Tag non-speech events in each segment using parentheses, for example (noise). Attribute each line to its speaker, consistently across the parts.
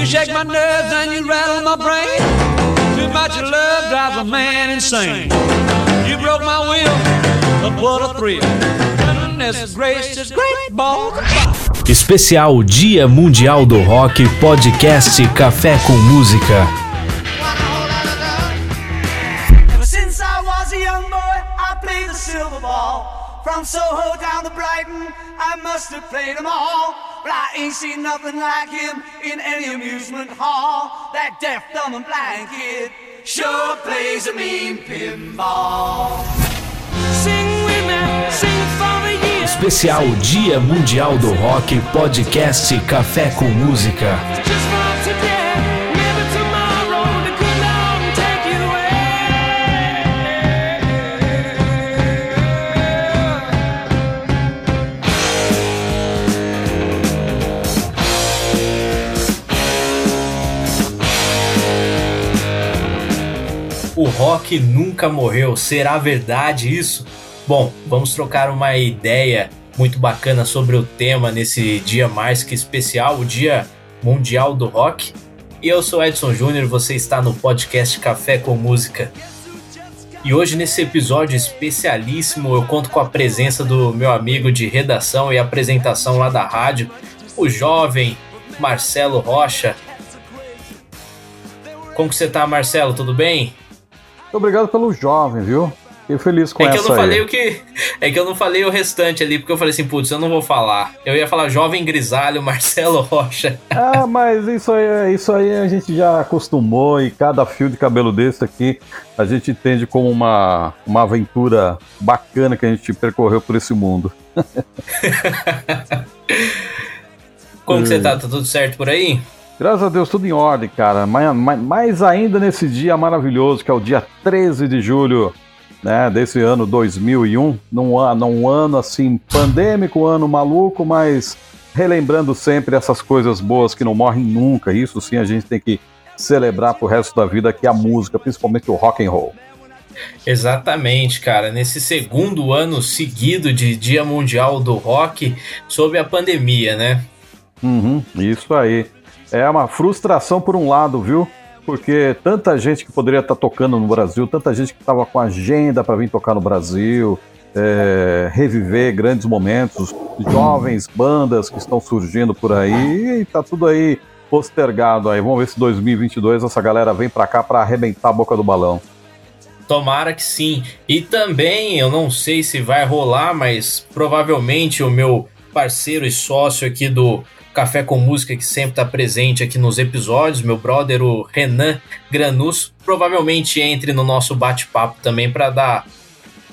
Speaker 1: You shake my nerves and you rattle my brain. Too much love drives a man insane. You broke my will, but what a thrill. Goodness gracious, great balls fire.
Speaker 2: Especial Dia Mundial do Rock Podcast Café com Música.
Speaker 3: Ever since I was a young boy, I played the silver ball. From Soho down to Brighton, I must have played them all. But I ain't seen nothing like him in any amusement hall. That deaf, dumb, and blind kid sure plays a mean pinball. Sing with me, sing for the year.
Speaker 2: Especial Dia Mundial do Rock Podcast Café com Música.
Speaker 3: Just
Speaker 2: rock nunca morreu, será verdade isso? Bom, vamos trocar uma ideia muito bacana sobre o tema nesse dia mais que especial, o Dia Mundial do Rock. E eu sou Edson Júnior, você está no podcast Café com Música. E hoje nesse episódio especialíssimo eu conto com a presença do meu amigo de redação e apresentação lá da rádio, o jovem Marcelo Rocha. Como que você tá, Marcelo? Tudo bem?
Speaker 4: Obrigado pelo jovem, viu? Fiquei feliz com
Speaker 2: É que eu
Speaker 4: essa
Speaker 2: não
Speaker 4: aí.
Speaker 2: falei o que. É que eu não falei o restante ali, porque eu falei assim, putz, eu não vou falar. Eu ia falar jovem grisalho, Marcelo Rocha. (laughs)
Speaker 4: Ah, mas isso aí, isso aí a gente já acostumou e cada fio de cabelo desse aqui a gente entende como uma, uma aventura bacana que a gente percorreu por esse mundo. (laughs)
Speaker 2: Como que você
Speaker 4: Hum.
Speaker 2: tá? Tá tudo certo por aí?
Speaker 4: Graças a Deus, tudo em ordem, cara. Mais, mais, ainda nesse dia maravilhoso, que é o dia 13 de julho né, desse ano 2001. Num, an- num ano assim, pandêmico, um ano maluco, mas relembrando sempre essas coisas boas que não morrem nunca. Isso sim a gente tem que celebrar pro resto da vida, que é a música, principalmente o rock and roll.
Speaker 2: Exatamente, cara. Nesse segundo ano seguido de Dia Mundial do Rock, sob a pandemia, né?
Speaker 4: Uhum, isso aí. É uma frustração por um lado, viu? Porque tanta gente que poderia estar tocando no Brasil, tanta gente que estava com agenda para vir tocar no Brasil, é, reviver grandes momentos, jovens bandas que estão surgindo por aí, e tá tudo aí postergado aí. Vamos ver se 2022 essa galera vem para cá para arrebentar a boca do balão.
Speaker 2: Tomara que sim. E também, eu não sei se vai rolar, mas provavelmente o meu parceiro e sócio aqui do Café com Música, que sempre está presente aqui nos episódios, meu brother, o Renan Granus, provavelmente entre no nosso bate-papo também para dar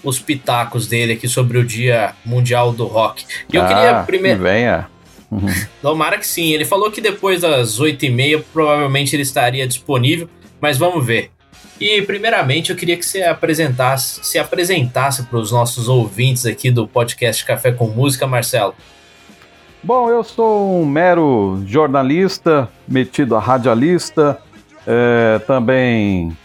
Speaker 2: os pitacos dele aqui sobre o Dia Mundial do Rock. E eu queria
Speaker 4: Ah,
Speaker 2: primeiro.
Speaker 4: que venha. Uhum.
Speaker 2: Tomara que sim. Ele falou que depois das 8h30 provavelmente ele estaria disponível, mas vamos ver. E primeiramente eu queria que você apresentasse, se apresentasse para os nossos ouvintes aqui do podcast Café com Música, Marcelo.
Speaker 4: Bom, eu sou um mero jornalista, metido a radialista, é, também.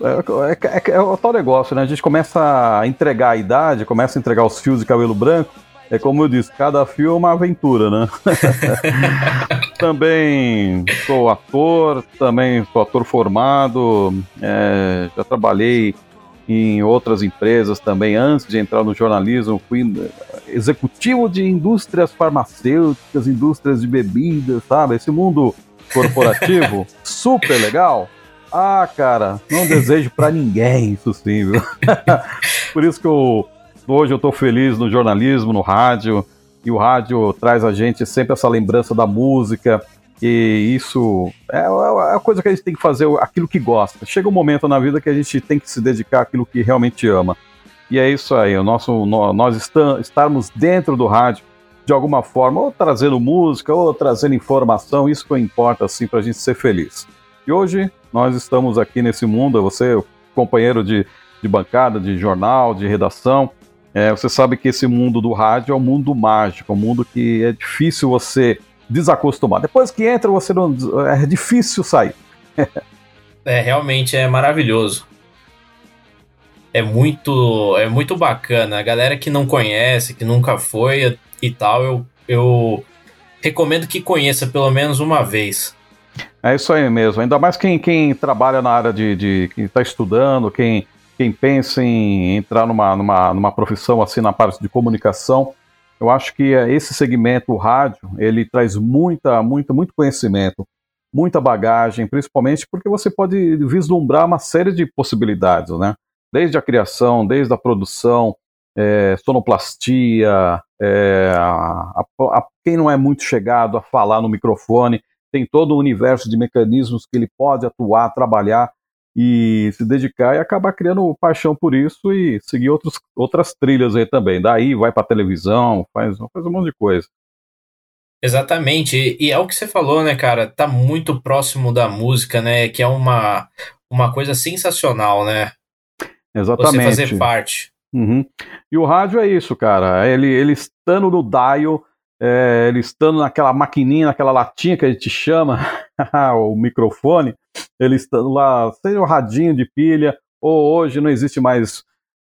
Speaker 4: É, é- é- é o tal negócio, né? A gente começa a entregar a idade, começa a entregar os fios de cabelo branco. É como eu disse, cada fio é uma aventura, né? (laughs) também sou ator, também sou ator formado, é, já trabalhei em outras empresas também antes de entrar no jornalismo, fui executivo de indústrias farmacêuticas, indústrias de bebidas, sabe? Esse mundo corporativo, (laughs) super legal. Ah, cara, não desejo pra ninguém isso sim, viu? (laughs) Por isso que eu, hoje eu tô feliz no jornalismo, no rádio, e o rádio traz a gente sempre essa lembrança da música, e isso é é a coisa que a gente tem que fazer, aquilo que gosta. Chega um momento na vida que a gente tem que se dedicar àquilo que realmente ama. E é isso aí, o nosso, nó- nós estarmos dentro do rádio de alguma forma, ou trazendo música, ou trazendo informação, isso que importa assim para a gente ser feliz. E hoje nós estamos aqui nesse mundo, você, companheiro de, de bancada, de jornal, de redação, é, você sabe que esse mundo do rádio é um mundo mágico, um mundo que é difícil você desacostumar. Depois que entra, você não, é difícil sair. (laughs)
Speaker 2: É, realmente é maravilhoso. É muito, é muito bacana. A galera que não conhece, que nunca foi e tal, eu, eu recomendo que conheça pelo menos uma vez.
Speaker 4: É isso aí mesmo. Ainda mais quem, quem trabalha na área de. de quem está estudando, quem, quem pensa em entrar numa, numa, numa profissão assim na parte de comunicação. Eu acho que esse segmento, o rádio, ele traz muita, muita, muito conhecimento, muita bagagem, principalmente porque você pode vislumbrar uma série de possibilidades, né? Desde a criação, desde a produção, é, sonoplastia, é, a, a, quem não é muito chegado a falar no microfone, tem todo um universo de mecanismos que ele pode atuar, trabalhar e se dedicar e acabar criando paixão por isso e seguir outros, outras trilhas aí também. Daí vai para televisão, faz, faz um monte de coisa.
Speaker 2: Exatamente, e é o que você falou, né, cara? Tá muito próximo da música, né? Que é uma, uma coisa sensacional, né?
Speaker 4: Exatamente.
Speaker 2: Você fazer parte.
Speaker 4: Uhum. E o rádio é isso, cara. Ele, ele estando no dial, é, ele estando naquela maquininha, naquela latinha que a gente chama, (laughs) o microfone, ele estando lá, seja o radinho de pilha, ou hoje não existe mais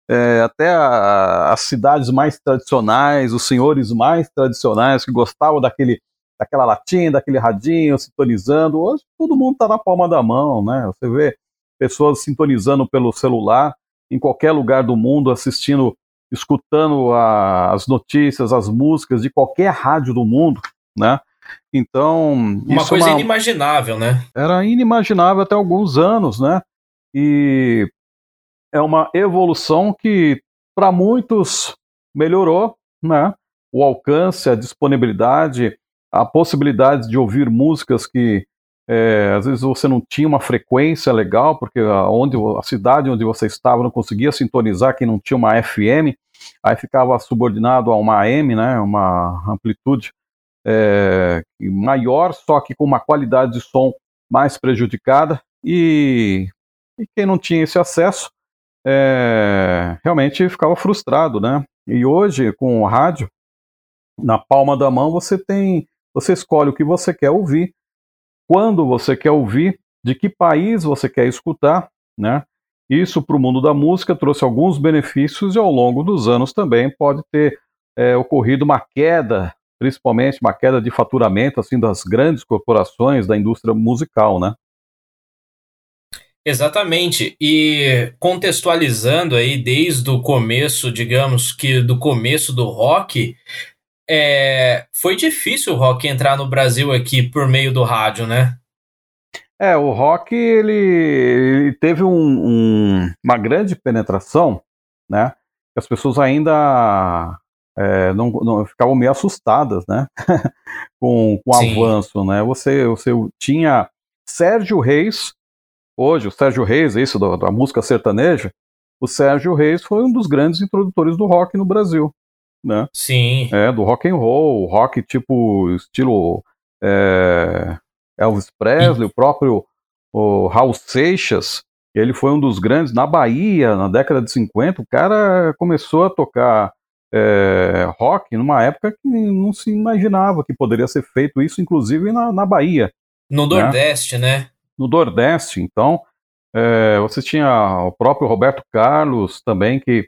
Speaker 4: é, até a, as cidades mais tradicionais, os senhores mais tradicionais que gostavam daquele, daquela latinha, daquele radinho, sintonizando. Hoje todo mundo está na palma da mão, né? Você vê pessoas sintonizando pelo celular em qualquer lugar do mundo, assistindo escutando a, as notícias, as músicas de qualquer rádio do mundo, né? Então.
Speaker 2: Uma coisa é uma, inimaginável, né?
Speaker 4: Era inimaginável até alguns anos, né? E é uma evolução que, para muitos, melhorou, né? O alcance, a disponibilidade, a possibilidade de ouvir músicas que é, às vezes você não tinha uma frequência legal, porque a, onde, a cidade onde você estava não conseguia sintonizar quem não tinha uma FM, aí ficava subordinado a uma AM, né, uma amplitude é, maior, só que com uma qualidade de som mais prejudicada, e, e quem não tinha esse acesso é, realmente ficava frustrado, né? E hoje, com o rádio, na palma da mão, você tem, você escolhe o que você quer ouvir, quando você quer ouvir, de que país você quer escutar, né? Isso para o mundo da música trouxe alguns benefícios e ao longo dos anos também pode ter é, ocorrido uma queda, principalmente uma queda de faturamento assim das grandes corporações da indústria musical, né?
Speaker 2: Exatamente. E contextualizando aí desde o começo, digamos que do começo do rock, é, foi difícil o rock entrar no Brasil aqui por meio do rádio, né?
Speaker 4: É, o rock ele, ele teve um, um, uma grande penetração, né? As pessoas ainda é, não, não, ficavam meio assustadas, né? (laughs) com, com o avanço, né? Você, você tinha Sérgio Reis, hoje o Sérgio Reis, isso da, da música sertaneja, o Sérgio Reis foi um dos grandes introdutores do rock no Brasil né?
Speaker 2: Sim.
Speaker 4: É, do rock and roll, rock tipo estilo é, Elvis Presley, o próprio o Raul Seixas, ele foi um dos grandes na Bahia, na década de 50, o cara começou a tocar é, rock numa época que não se imaginava que poderia ser feito isso, inclusive na, na Bahia.
Speaker 2: No né? Nordeste, né?
Speaker 4: No Nordeste, então, é, você tinha o próprio Roberto Carlos também, que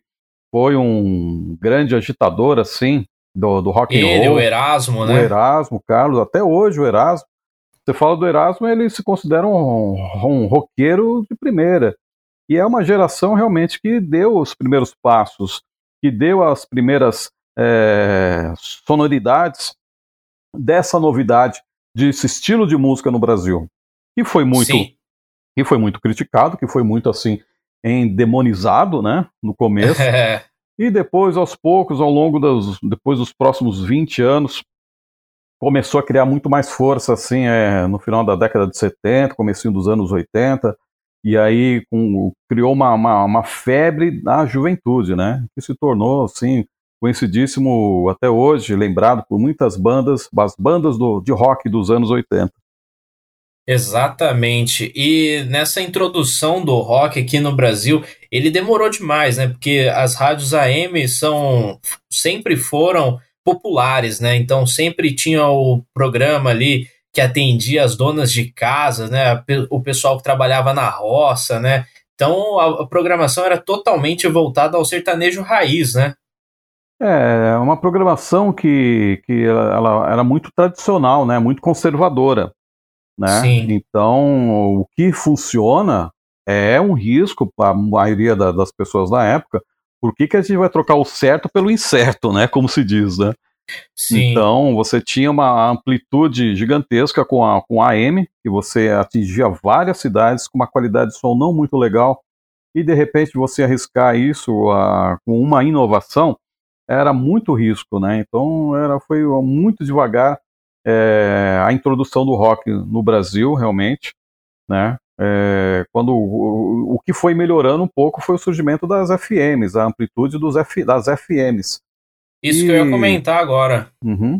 Speaker 4: foi um grande agitador, assim, do, do rock
Speaker 2: and
Speaker 4: roll.
Speaker 2: o Erasmo, né?
Speaker 4: O Erasmo, Carlos, até hoje o Erasmo. Você fala do Erasmo, ele se considera um, um roqueiro de primeira. E é uma geração realmente que deu os primeiros passos, que deu as primeiras é, sonoridades dessa novidade, desse estilo de música no Brasil. Que foi muito, Sim. que foi muito criticado, que foi muito assim endemonizado, né, no começo. (laughs) e depois, aos poucos, ao longo dos, depois dos próximos 20 anos, começou a criar muito mais força, assim, é, no final da década de 70, comecinho dos anos 80, e aí com, criou uma, uma, uma, febre na juventude, né, que se tornou, assim, conhecidíssimo até hoje, lembrado por muitas bandas, as bandas do, de rock dos anos 80.
Speaker 2: Exatamente. E nessa introdução do rock aqui no Brasil, ele demorou demais, né? Porque as rádios AM são sempre foram populares, né? Então sempre tinha o programa ali que atendia as donas de casa, né? O pessoal que trabalhava na roça, né? Então a, programação era totalmente voltada ao sertanejo raiz, né?
Speaker 4: É, uma programação que, que ela, ela era muito tradicional, né? Muito conservadora né?
Speaker 2: Sim.
Speaker 4: Então, o que funciona é um risco para a maioria da- das pessoas da época. Por que, que a gente vai trocar o certo pelo incerto, né? Como se diz, né?
Speaker 2: Sim.
Speaker 4: Então, você tinha uma amplitude gigantesca com a, com a AM, que você atingia várias cidades com uma qualidade de som não muito legal, e de repente você arriscar isso ah, com uma inovação era muito risco, né? Então, era, foi muito devagar eh, a introdução do rock no Brasil, realmente, né? Eh, quando o, o que foi melhorando um pouco foi o surgimento das FMs, a amplitude dos F, das FMs.
Speaker 2: Isso que eu ia
Speaker 4: E-
Speaker 2: comentar agora.
Speaker 4: Uhum.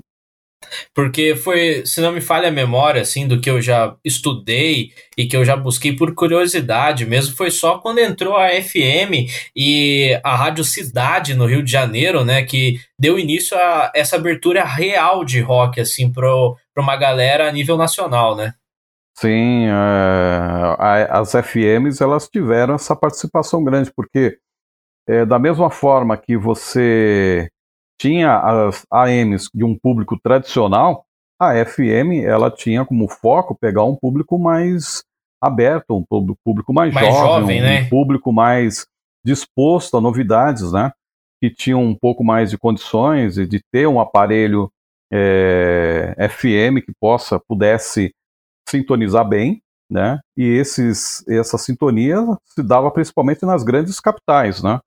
Speaker 2: Porque foi, se não me falha a memória, assim, do que eu já estudei e que eu já busquei por curiosidade mesmo, foi só quando entrou a FM e a Rádio Cidade no Rio de Janeiro, né, que deu início a essa abertura real de rock, assim, pro, pra uma galera a nível nacional, né?
Speaker 4: Sim, é, as FMs elas tiveram essa participação grande, porque é, da mesma forma que você tinha as AMs de um público tradicional, a FM ela tinha como foco pegar um público mais aberto, um público, mais,
Speaker 2: Mais
Speaker 4: jovem,
Speaker 2: jovem,
Speaker 4: um,
Speaker 2: né?
Speaker 4: um público mais disposto a novidades, né? Que tinha um pouco mais de condições e de ter um aparelho é, FM que possa pudesse sintonizar bem, né? E esses, essa sintonia se dava principalmente nas grandes capitais, né?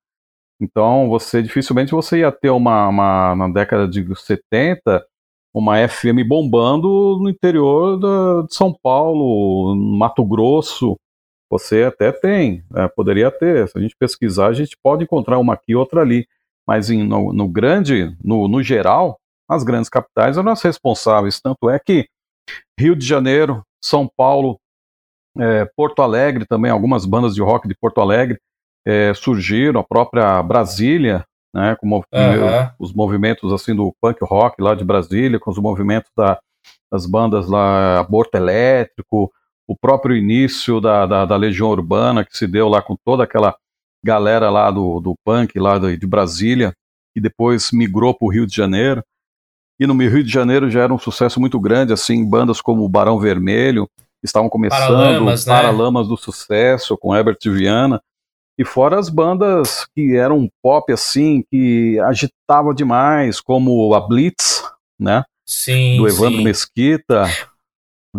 Speaker 4: Então você dificilmente você ia ter uma, uma na década de 70 uma FM bombando no interior da, de São Paulo, Mato Grosso. Você até tem, é, poderia ter. Se a gente pesquisar, a gente pode encontrar uma aqui, outra ali. Mas em, no, no grande, no, no geral, as grandes capitais eram as responsáveis. Tanto é que Rio de Janeiro, São Paulo, é, Porto Alegre também, algumas bandas de rock de Porto Alegre é, surgiram, a própria Brasília, né, com
Speaker 2: Aham.
Speaker 4: os movimentos assim do punk rock lá de Brasília, com os movimentos da- das bandas lá, Aborto Elétrico, o próprio início da, da, da Legião Urbana, que se deu lá com toda aquela galera lá do, do punk lá de, de Brasília, que depois migrou para o Rio de Janeiro. E no Rio de Janeiro já era um sucesso muito grande, assim, bandas como o Barão Vermelho, estavam começando,
Speaker 2: Paralamas, né?
Speaker 4: Paralamas do Sucesso, com Herbert Viana, e fora as bandas que eram pop, assim, que agitava demais, como a Blitz, né,
Speaker 2: Sim,
Speaker 4: do Evandro
Speaker 2: sim.
Speaker 4: Mesquita.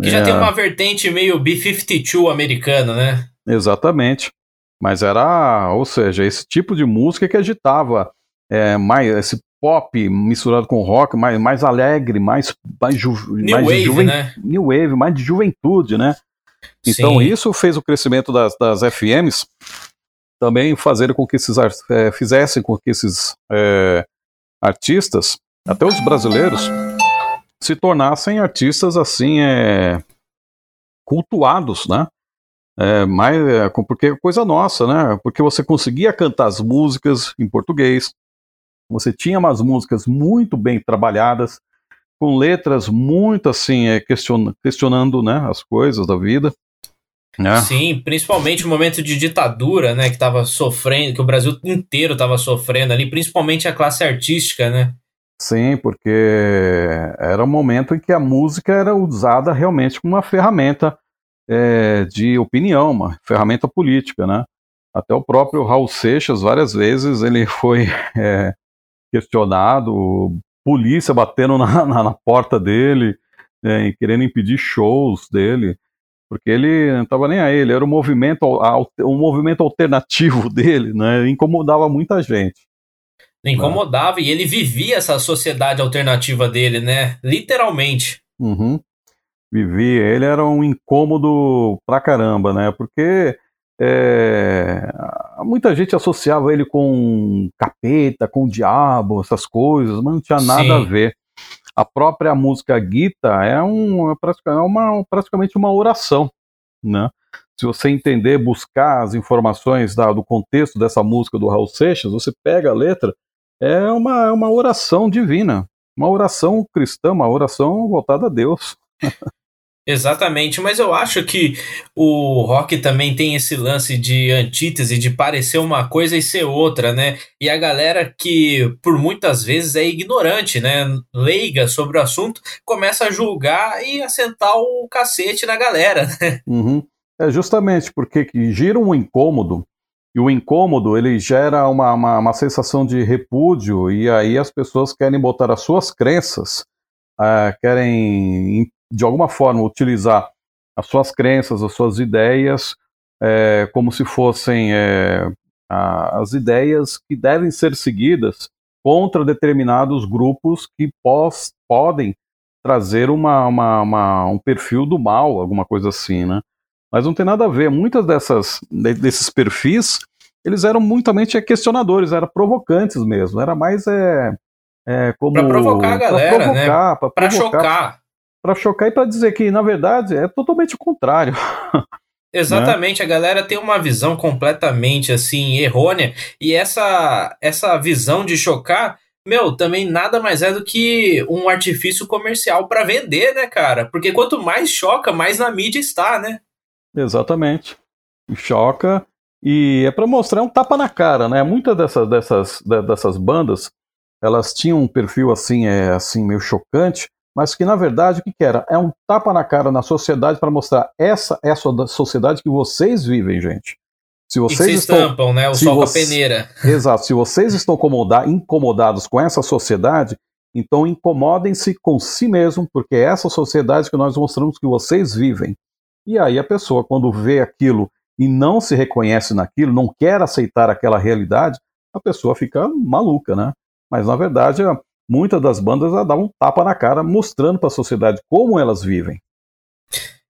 Speaker 2: Que já
Speaker 4: É,
Speaker 2: tem uma vertente meio B-52 americano, né?
Speaker 4: Exatamente. Mas era, ou seja, esse tipo de música que agitava é, mais esse pop misturado com rock, mais, mais alegre, mais, mais, ju,
Speaker 2: New
Speaker 4: mais de
Speaker 2: Wave,
Speaker 4: juven-
Speaker 2: né?
Speaker 4: New Wave, mais de juventude, né? Então
Speaker 2: Sim.
Speaker 4: isso fez o crescimento das, das FMs também fazer com que esses eh, fizessem com que esses eh, artistas, até os brasileiros, se tornassem artistas assim eh, cultuados, né? É, mais, é, porque é coisa nossa, né? Porque você conseguia cantar as músicas em português, você tinha umas músicas muito bem trabalhadas, com letras muito assim, é, question- questionando né, as coisas da vida. Né?
Speaker 2: Sim, principalmente o momento de ditadura, né, que tava sofrendo, que o Brasil inteiro tava sofrendo ali, principalmente a classe artística, né?
Speaker 4: Sim, porque era um momento em que a música era usada realmente como uma ferramenta é, de opinião, uma ferramenta política, né? Até o próprio Raul Seixas, várias vezes, ele foi é, (laughs) questionado, polícia batendo na, na, na porta dele, é, querendo impedir shows dele, porque ele não estava nem aí, ele era um movimento, um movimento alternativo (laughs) dele, né? Incomodava muita gente.
Speaker 2: Incomodava e ele vivia essa sociedade alternativa dele, né? Literalmente.
Speaker 4: Uhum. Vivi, ele era um incômodo pra caramba, né? Porque é, muita gente associava ele com capeta, com diabo, essas coisas, mas não tinha nada
Speaker 2: Sim.
Speaker 4: a ver. A própria música Gita é, um, é é uma, praticamente uma oração, né? Se você entender, buscar as informações da- do contexto dessa música do Raul Seixas, você pega a letra, é uma, é uma oração divina, uma oração cristã, uma oração voltada a Deus. (laughs)
Speaker 2: Exatamente, mas eu acho que o rock também tem esse lance de antítese, de parecer uma coisa e ser outra, né? E a galera que por muitas vezes é ignorante, né? Leiga sobre o assunto, começa a julgar e assentar o cacete na galera, né?
Speaker 4: Uhum. É justamente porque gira um incômodo, e o incômodo ele gera uma, uma, uma sensação de repúdio, e aí as pessoas querem botar as suas crenças, uh, querem de alguma forma, utilizar as suas crenças, as suas ideias, é, como se fossem é, a, as ideias que devem ser seguidas contra determinados grupos que pós, podem trazer uma, uma, uma, um perfil do mal, alguma coisa assim, né? Mas não tem nada a ver. Muitas dessas desses perfis, eles eram muitamente questionadores, eram provocantes mesmo. Era mais é, é como
Speaker 2: para provocar a galera, pra provocar, né? Para chocar
Speaker 4: para chocar e para dizer que, na verdade, é totalmente o contrário. (laughs)
Speaker 2: Exatamente, né? a galera tem uma visão completamente assim errônea e essa essa visão de chocar, meu, também nada mais é do que um artifício comercial para vender, né, cara? Porque quanto mais choca, mais na mídia está, né?
Speaker 4: Exatamente. Choca e é para mostrar um tapa na cara, né? Muitas dessas dessas dessas bandas, elas tinham um perfil assim, é assim meio chocante, mas que na verdade o que, que era? É um tapa na cara na sociedade para mostrar essa é a sociedade que vocês vivem, gente.
Speaker 2: Se vocês se estão, estampam, né? O sol você, com a peneira. (laughs)
Speaker 4: Exato. Se vocês estão incomodados com essa sociedade, então incomodem-se com si mesmo, porque é essa sociedade que nós mostramos que vocês vivem. E aí a pessoa, quando vê aquilo e não se reconhece naquilo, não quer aceitar aquela realidade, a pessoa fica maluca, né? Mas na verdade muitas das bandas davam um tapa na cara, mostrando para a sociedade como elas vivem.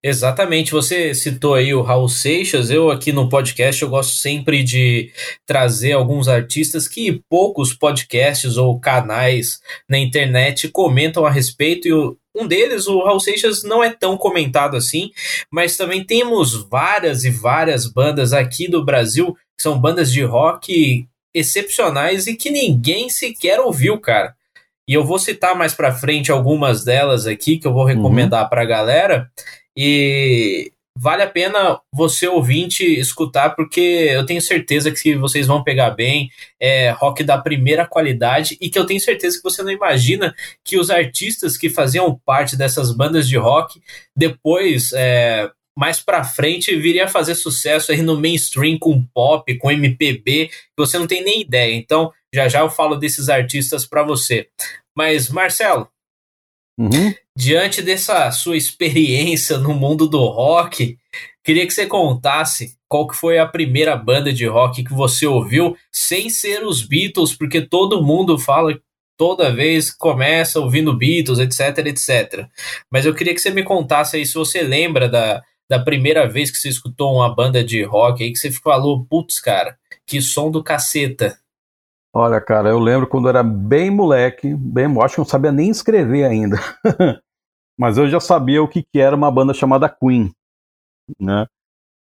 Speaker 2: Exatamente, você citou aí o Raul Seixas, eu aqui no podcast eu gosto sempre de trazer alguns artistas que poucos podcasts ou canais na internet comentam a respeito e um deles, o Raul Seixas, não é tão comentado assim, mas também temos várias e várias bandas aqui do Brasil que são bandas de rock excepcionais e que ninguém sequer ouviu, cara. E eu vou citar mais para frente algumas delas aqui que eu vou recomendar uhum. para a galera. E vale a pena você ouvinte escutar porque eu tenho certeza que vocês vão pegar bem, é rock da primeira qualidade e que eu tenho certeza que você não imagina que os artistas que faziam parte dessas bandas de rock depois é, mais pra frente viria a fazer sucesso aí no mainstream com pop, com MPB, que você não tem nem ideia. Então, já já eu falo desses artistas para você. Mas, Marcelo, uhum. diante dessa sua experiência no mundo do rock, queria que você contasse qual que foi a primeira banda de rock que você ouviu, sem ser os Beatles, porque todo mundo fala toda vez começa ouvindo Beatles, etc, etc. Mas eu queria que você me contasse aí se você lembra da, da primeira vez que você escutou uma banda de rock aí que você falou, putz, cara, que som do caceta.
Speaker 4: Olha, cara, eu lembro quando eu era bem moleque, bem, acho que não sabia nem escrever ainda. (laughs) Mas eu já sabia o que, que era uma banda chamada Queen, né?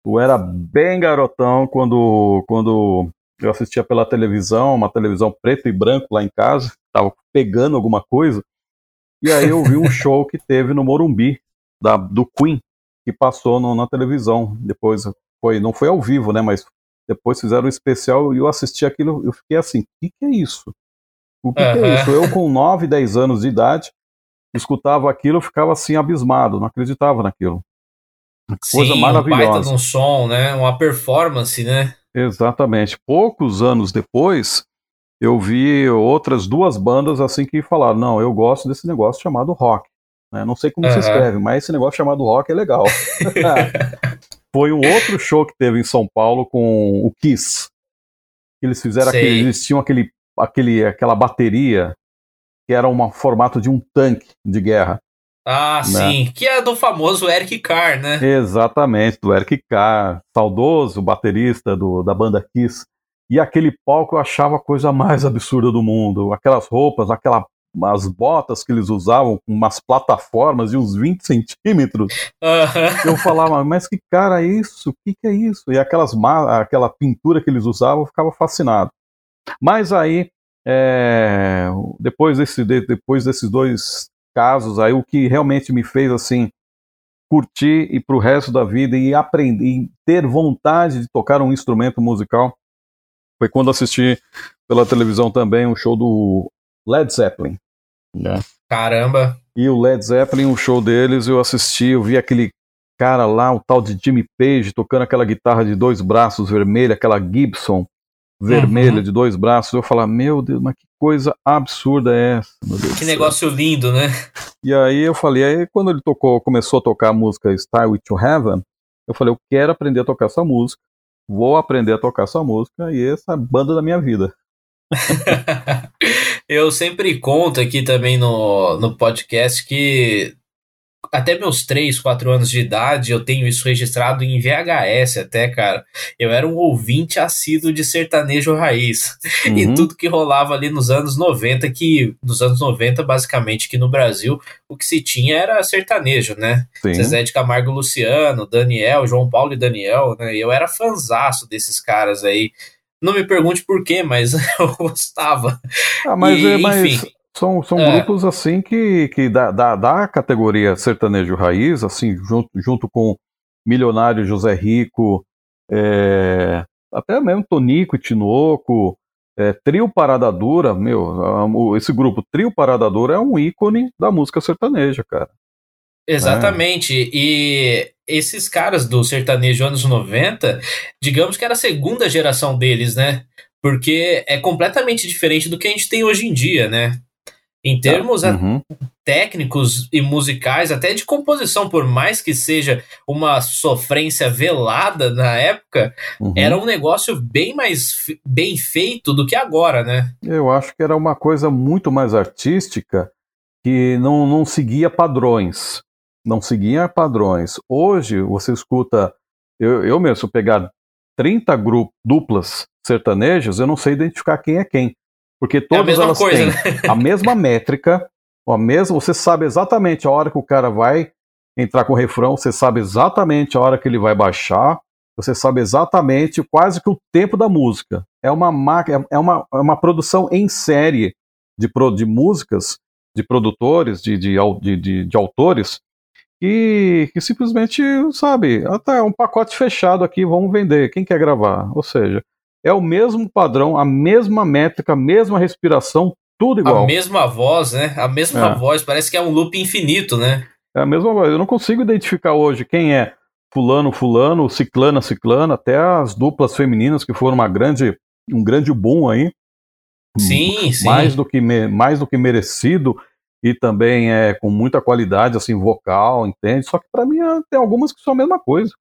Speaker 4: Eu era bem garotão quando, quando eu assistia pela televisão, uma televisão preto e branco lá em casa, tava pegando alguma coisa, e aí eu vi um (laughs) show que teve no Morumbi, da, do Queen, que passou no, na televisão. Depois foi, não foi ao vivo, né? Mas depois fizeram um especial e eu assisti aquilo, eu fiquei assim, o que, que, é isso? O que, uhum. que, é isso? Eu com 9, 10 anos de idade, escutava aquilo, eu ficava assim abismado, não acreditava naquilo.
Speaker 2: Coisa Sim, maravilhosa. Um baita de um som, né? Uma performance, né?
Speaker 4: Exatamente. Poucos anos depois, eu vi outras duas bandas assim que falaram: não, eu gosto desse negócio chamado rock. Né? Não sei como uhum. se escreve, mas esse negócio chamado rock é legal. (laughs) Foi um outro show que teve em São Paulo com o Kiss. Eles fizeram aquele, eles tinham aquele, aquele, aquela bateria que era um formato de um tanque de guerra.
Speaker 2: Ah, né? sim, que é do famoso Eric Carr, né?
Speaker 4: Exatamente, do Eric Carr, saudoso baterista do, da banda Kiss. E aquele palco eu achava a coisa mais absurda do mundo. Aquelas roupas, aquela as botas que eles usavam com umas plataformas de uns 20 centímetros. Uhum. Eu falava, mas que cara é isso? O que, que é isso? E aquelas aquela pintura que eles usavam, eu ficava fascinado. Mas aí, é, depois, desse, depois desses dois casos, aí o que realmente me fez assim curtir e para o resto da vida e aprender, e ter vontade de tocar um instrumento musical foi quando assisti pela televisão também um show do Led Zeppelin.
Speaker 2: Né? Caramba!
Speaker 4: E o Led Zeppelin, um show deles, eu assisti, eu vi aquele cara lá, o tal de Jimmy Page, tocando aquela guitarra de dois braços vermelha, aquela Gibson vermelha uhum. de dois braços. Eu falava, meu Deus, mas que coisa absurda é essa?
Speaker 2: que negócio lindo, né?
Speaker 4: E aí eu falei, aí quando ele tocou, começou a tocar a música Style to Heaven, eu falei, eu quero aprender a tocar essa música, vou aprender a tocar essa música e essa é a banda da minha vida. (laughs)
Speaker 2: eu sempre conto aqui também no, no podcast que até meus 3, 4 anos de idade, eu tenho isso registrado em VHS até, cara. Eu era um ouvinte assíduo de sertanejo raiz. Uhum. E tudo que rolava ali nos anos 90, que nos anos 90, basicamente, que no Brasil, o que se tinha era sertanejo, né? Sim. Zezé de Camargo Luciano, Daniel, João Paulo e Daniel, né? Eu era fanzaço desses caras aí. Não me pergunte por quê, mas (laughs) eu gostava.
Speaker 4: Ah, mas, e, é, mas enfim. São, são é. grupos assim que, que da, da, da, categoria sertanejo raiz, assim, junto, junto com Milionário José Rico, é, até mesmo Tonico e Tinoco, é, Trio Parada Dura, meu, esse grupo Trio Parada Dura é um ícone da música sertaneja, cara.
Speaker 2: Exatamente, é. e esses caras do sertanejo anos 90, digamos que era a segunda geração deles, né? Porque é completamente diferente do que a gente tem hoje em dia, né? Em termos uhum. técnicos e musicais, até de composição, por mais que seja uma sofrência velada na época, uhum. era um negócio bem mais bem feito do que agora, né?
Speaker 4: Eu acho que era uma coisa muito mais artística que não, não seguia padrões. Não seguia padrões. Hoje, você escuta. Eu, eu mesmo, pegar 30 grupos duplas sertanejas, eu não sei identificar quem é quem. Porque todas é elas coisa, têm né? (laughs) a mesma métrica, a mesma, você sabe exatamente a hora que o cara vai entrar com o refrão, você sabe exatamente a hora que ele vai baixar, você sabe exatamente quase que o tempo da música. É uma, é uma, é uma produção em série de, de músicas, de produtores, de, de, de, de autores, que, que simplesmente, sabe, até um pacote fechado aqui, vamos vender, quem quer gravar? Ou seja, é o mesmo padrão, a mesma métrica, a mesma respiração, tudo igual.
Speaker 2: A mesma voz, né? A mesma é. voz, parece que é um loop infinito, né?
Speaker 4: É a mesma voz. Eu não consigo identificar hoje quem é fulano, fulano, ciclana, ciclana, até as duplas femininas que foram uma grande, um grande boom aí.
Speaker 2: Sim, sim.
Speaker 4: Mais do que, mais do que merecido e também é com muita qualidade assim vocal, entende? Só que para mim é, tem algumas que são a mesma coisa.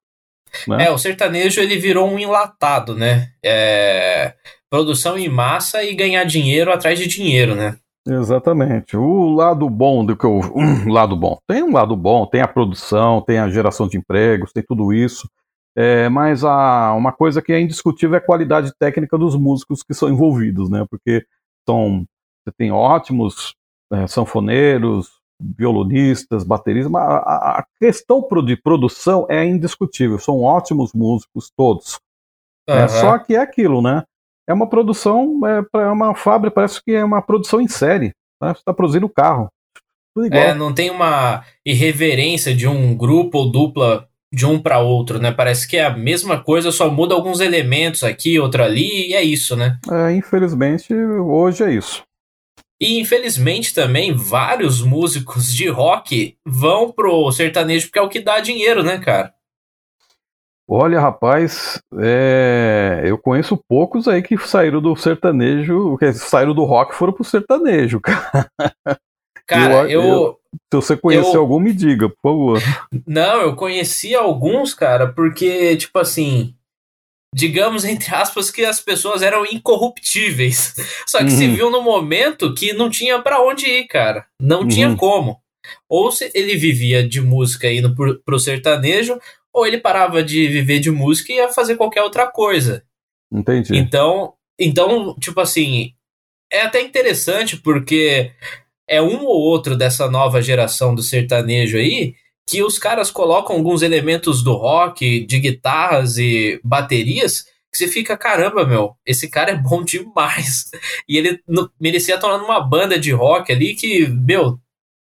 Speaker 2: Né? É, o sertanejo ele virou um enlatado, né? É, produção em massa e ganhar dinheiro atrás de dinheiro, né?
Speaker 4: Exatamente. O lado bom do que eu. Um lado bom. Tem um lado bom, tem a produção, tem a geração de empregos, tem tudo isso. É, mas a, uma coisa que é indiscutível é a qualidade técnica dos músicos que são envolvidos, né? Porque são, você tem ótimos é, sanfoneiros, violonistas, bateristas, mas a, a, questão de produção é indiscutível, são ótimos músicos todos. Uhum. É, só que é aquilo, né? É uma produção, é, é uma fábrica, parece que é uma produção em série. Né? Você está produzindo carro.
Speaker 2: Tudo igual. É, não tem uma irreverência de um grupo ou dupla de um para outro, né? Parece que é a mesma coisa, só muda alguns elementos aqui, outro ali, e é isso, né?
Speaker 4: É, infelizmente, hoje é isso.
Speaker 2: E infelizmente também vários músicos de rock vão pro sertanejo porque é o que dá dinheiro, né, cara?
Speaker 4: Olha, rapaz, é... eu conheço poucos aí que saíram do sertanejo, que saíram do rock e foram pro sertanejo, (laughs) cara.
Speaker 2: Cara, eu, eu,
Speaker 4: Se você conhecer eu, algum, me diga, por favor.
Speaker 2: Não, eu conheci alguns, cara, porque, tipo assim, digamos, entre aspas, que as pessoas eram incorruptíveis. (laughs) Só que uhum. se viu no momento que não tinha para onde ir, cara. Não uhum. tinha como. Ou se ele vivia de música indo pro, pro sertanejo, ou ele parava de viver de música e ia fazer qualquer outra coisa.
Speaker 4: Entendi.
Speaker 2: Então, então, tipo assim, é até interessante porque é um ou outro dessa nova geração do sertanejo aí que os caras colocam alguns elementos do rock, de guitarras e baterias, que você fica, caramba, meu, esse cara é bom (laughs) demais. E ele merecia estar numa banda de rock ali que, meu,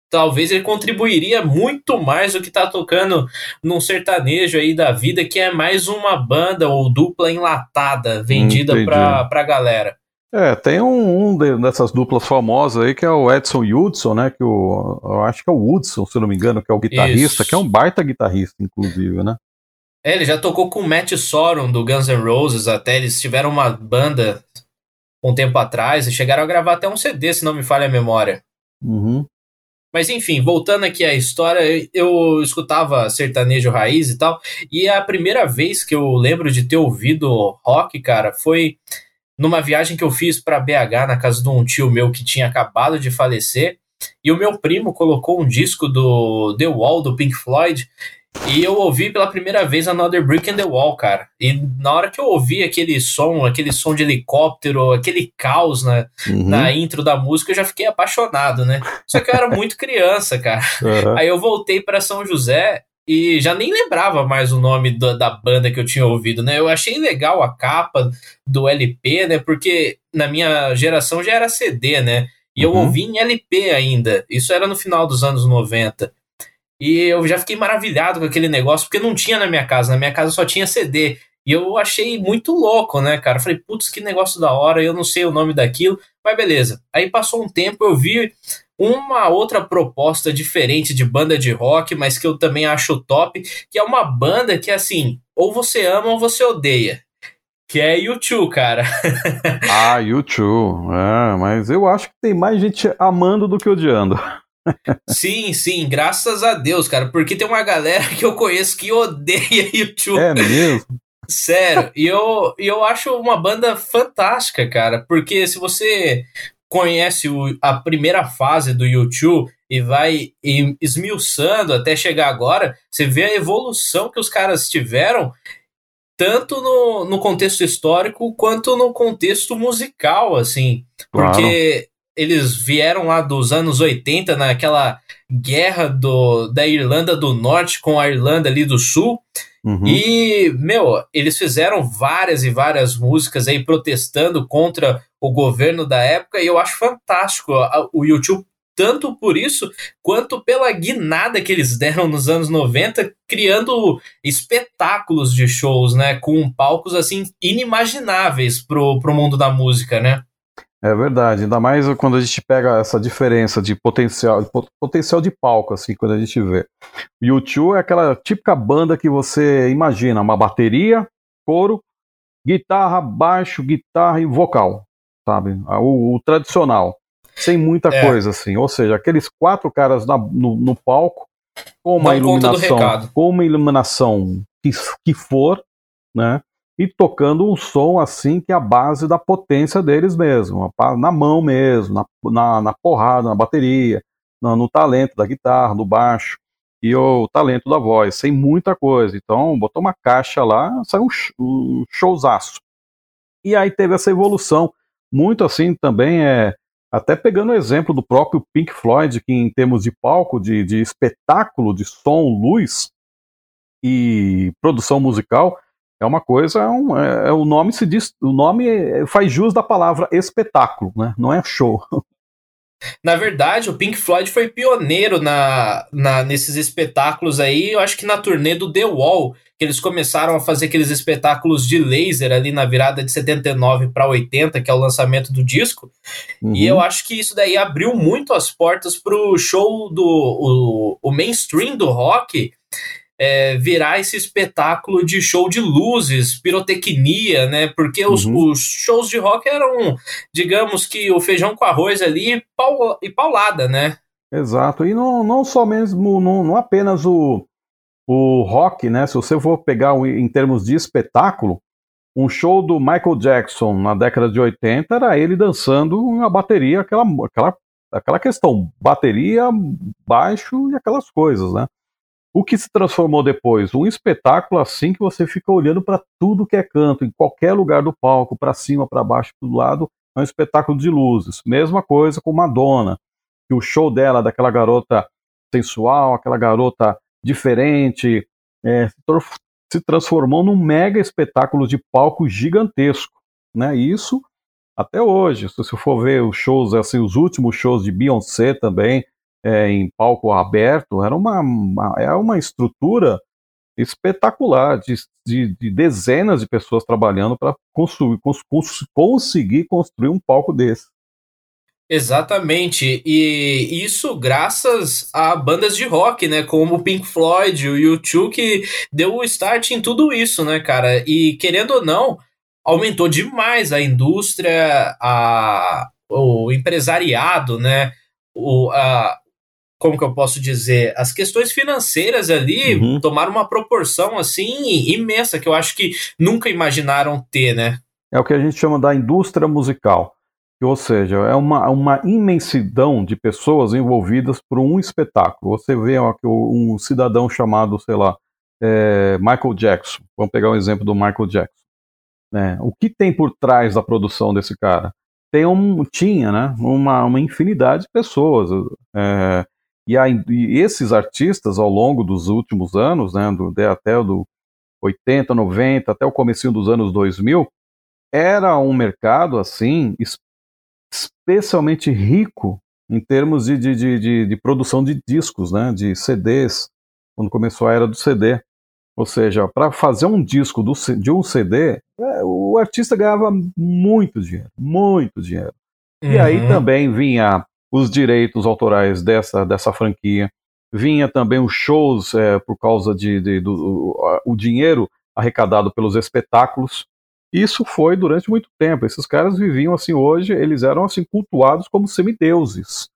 Speaker 2: talvez ele contribuiria muito mais do que tá tocando num sertanejo aí da vida, que é mais uma banda ou dupla enlatada vendida pra, pra galera.
Speaker 4: É, tem um, um dessas duplas famosas aí que é o Edson Hudson, né? Que o, eu acho que é o Hudson, se não me engano, que é o guitarrista, Isso. que é um baita guitarrista, inclusive, né?
Speaker 2: É, ele já tocou com o Matt Sorum do Guns N' Roses até. Eles tiveram uma banda um tempo atrás e chegaram a gravar até um CD, se não me falha a memória.
Speaker 4: Uhum.
Speaker 2: Mas enfim, voltando aqui à história, eu escutava sertanejo raiz e tal, e a primeira vez que eu lembro de ter ouvido rock, cara, foi numa viagem que eu fiz para BH na casa de um tio meu que tinha acabado de falecer. E o meu primo colocou um disco do The Wall do Pink Floyd. E eu ouvi pela primeira vez Another Brick in the Wall, cara. E na hora que eu ouvi aquele som, aquele som de helicóptero, aquele caos na, uhum. na intro da música, eu já fiquei apaixonado, né? Só que eu era muito criança, cara. (laughs) Uhum. Aí eu voltei para São José e já nem lembrava mais o nome do, da banda que eu tinha ouvido, né? Eu achei legal a capa do LP, né? Porque na minha geração já era CD, né? E eu uhum. ouvi em LP ainda. Isso era no final dos anos 90. E eu já fiquei maravilhado com aquele negócio, porque não tinha na minha casa. Na minha casa só tinha CD. E eu achei muito louco, né, cara? Falei, putz, que negócio da hora, eu não sei o nome daquilo, mas beleza. Aí passou um tempo, eu vi uma outra proposta diferente de banda de rock, mas que eu também acho top, que é uma banda que, assim, ou você ama ou você odeia. Que é YouTube, cara. (laughs)
Speaker 4: ah, YouTube. É, mas eu acho que tem mais gente amando do que odiando. (laughs)
Speaker 2: sim, sim, graças a Deus, cara, porque tem uma galera que eu conheço que odeia (laughs) YouTube.
Speaker 4: É mesmo?
Speaker 2: Sério, e eu, eu acho uma banda fantástica, cara, porque se você conhece o, a primeira fase do YouTube e vai esmiuçando até chegar agora, você vê a evolução que os caras tiveram, tanto no, no contexto histórico quanto no contexto musical, assim. Porque eles vieram lá dos anos 80, naquela guerra do, da Irlanda do Norte com a Irlanda ali do Sul. Uhum. E, meu, eles fizeram várias e várias músicas aí protestando contra o governo da época, e eu acho fantástico o YouTube, tanto por isso, quanto pela guinada que eles deram nos anos 90, criando espetáculos de shows, né, com palcos, assim, inimagináveis pro, pro mundo da música, né?
Speaker 4: É verdade, ainda mais quando a gente pega essa diferença de potencial, potencial de palco, assim, quando a gente vê. O YouTube é aquela típica banda que você imagina, uma bateria, coro, guitarra, baixo, guitarra e vocal, sabe? O, o tradicional, sem muita é. coisa, assim. Ou seja, aqueles quatro caras na, no, no, palco, com uma iluminação, com uma iluminação que, que for, né? e tocando um som assim que é a base da potência deles mesmo, na mão mesmo, na, na, na porrada, na bateria, no, no, talento da guitarra, do baixo e o talento da voz, sem muita coisa. Então, botou uma caixa lá, saiu um, um showzaço. E aí teve essa evolução, muito assim também é até pegando o exemplo do próprio Pink Floyd, que em termos de palco, de, de espetáculo, de som, luz e produção musical, é uma coisa, é, um, é, é, o nome se diz, o nome faz jus da palavra espetáculo, né? Não é show. (laughs)
Speaker 2: Na verdade, o Pink Floyd foi pioneiro na, na, nesses espetáculos aí. Eu acho que na turnê do The Wall, que eles começaram a fazer aqueles espetáculos de laser ali na virada de 79 para 80, que é o lançamento do disco. Uhum. E eu acho que isso daí abriu muito as portas para o show do o, o mainstream do rock é, virar esse espetáculo de show de luzes, pirotecnia, né? Porque os, uhum. os, shows de rock eram, digamos que o feijão com arroz ali pau, e paulada, né?
Speaker 4: Exato, e não, não só mesmo, não, não apenas o, o rock, né? Se você for pegar em termos de espetáculo, um show do Michael Jackson na década de 80 era ele dançando a bateria, aquela, aquela, aquela questão, bateria, baixo e aquelas coisas, né? O que se transformou depois? Um espetáculo assim que você fica olhando para tudo que é canto, em qualquer lugar do palco, para cima, para baixo, para o lado, é um espetáculo de luzes. Mesma coisa com Madonna, que o show dela, daquela garota sensual, aquela garota diferente, é, se transformou num mega espetáculo de palco gigantesco. Né? Isso até hoje, se você for ver os shows, assim, os últimos shows de Beyoncé também, é, em palco aberto, era uma, uma, é uma estrutura espetacular de, de, de, dezenas de pessoas trabalhando para construir, cons, cons, conseguir construir um palco desse.
Speaker 2: Exatamente, e isso graças a bandas de rock, né, como o Pink Floyd, o U2, que deu o start em tudo isso, né, cara, e querendo ou não, aumentou demais a indústria, a, o empresariado, né, o, a, como que eu posso dizer, as questões financeiras ali uhum. tomaram uma proporção assim imensa que eu acho que nunca imaginaram ter, né?
Speaker 4: É o que a gente chama da indústria musical. Ou seja, é uma, uma imensidão de pessoas envolvidas por um espetáculo. Você vê um cidadão chamado, sei lá, é, Michael Jackson. Vamos pegar o um exemplo do Michael Jackson. É, o que tem por trás da produção desse cara? Tem um, tinha né, uma, uma infinidade de pessoas. É, e, a, e, esses artistas, ao longo dos últimos anos, né, do, até do 80, 90, até o começo dos anos 2000, era um mercado assim especialmente rico em termos de, de, de, de, produção de discos, né, de CDs, quando começou a era do CD. Ou seja, para fazer um disco do, de um CD, é, o artista ganhava muito dinheiro, muito dinheiro. Uhum. E aí uhum. também vinha os direitos autorais dessa, dessa franquia, vinha também os shows é, por causa de, de do, o, dinheiro arrecadado pelos espetáculos. Isso foi durante muito tempo. Esses caras viviam assim hoje, eles eram assim cultuados como semideuses,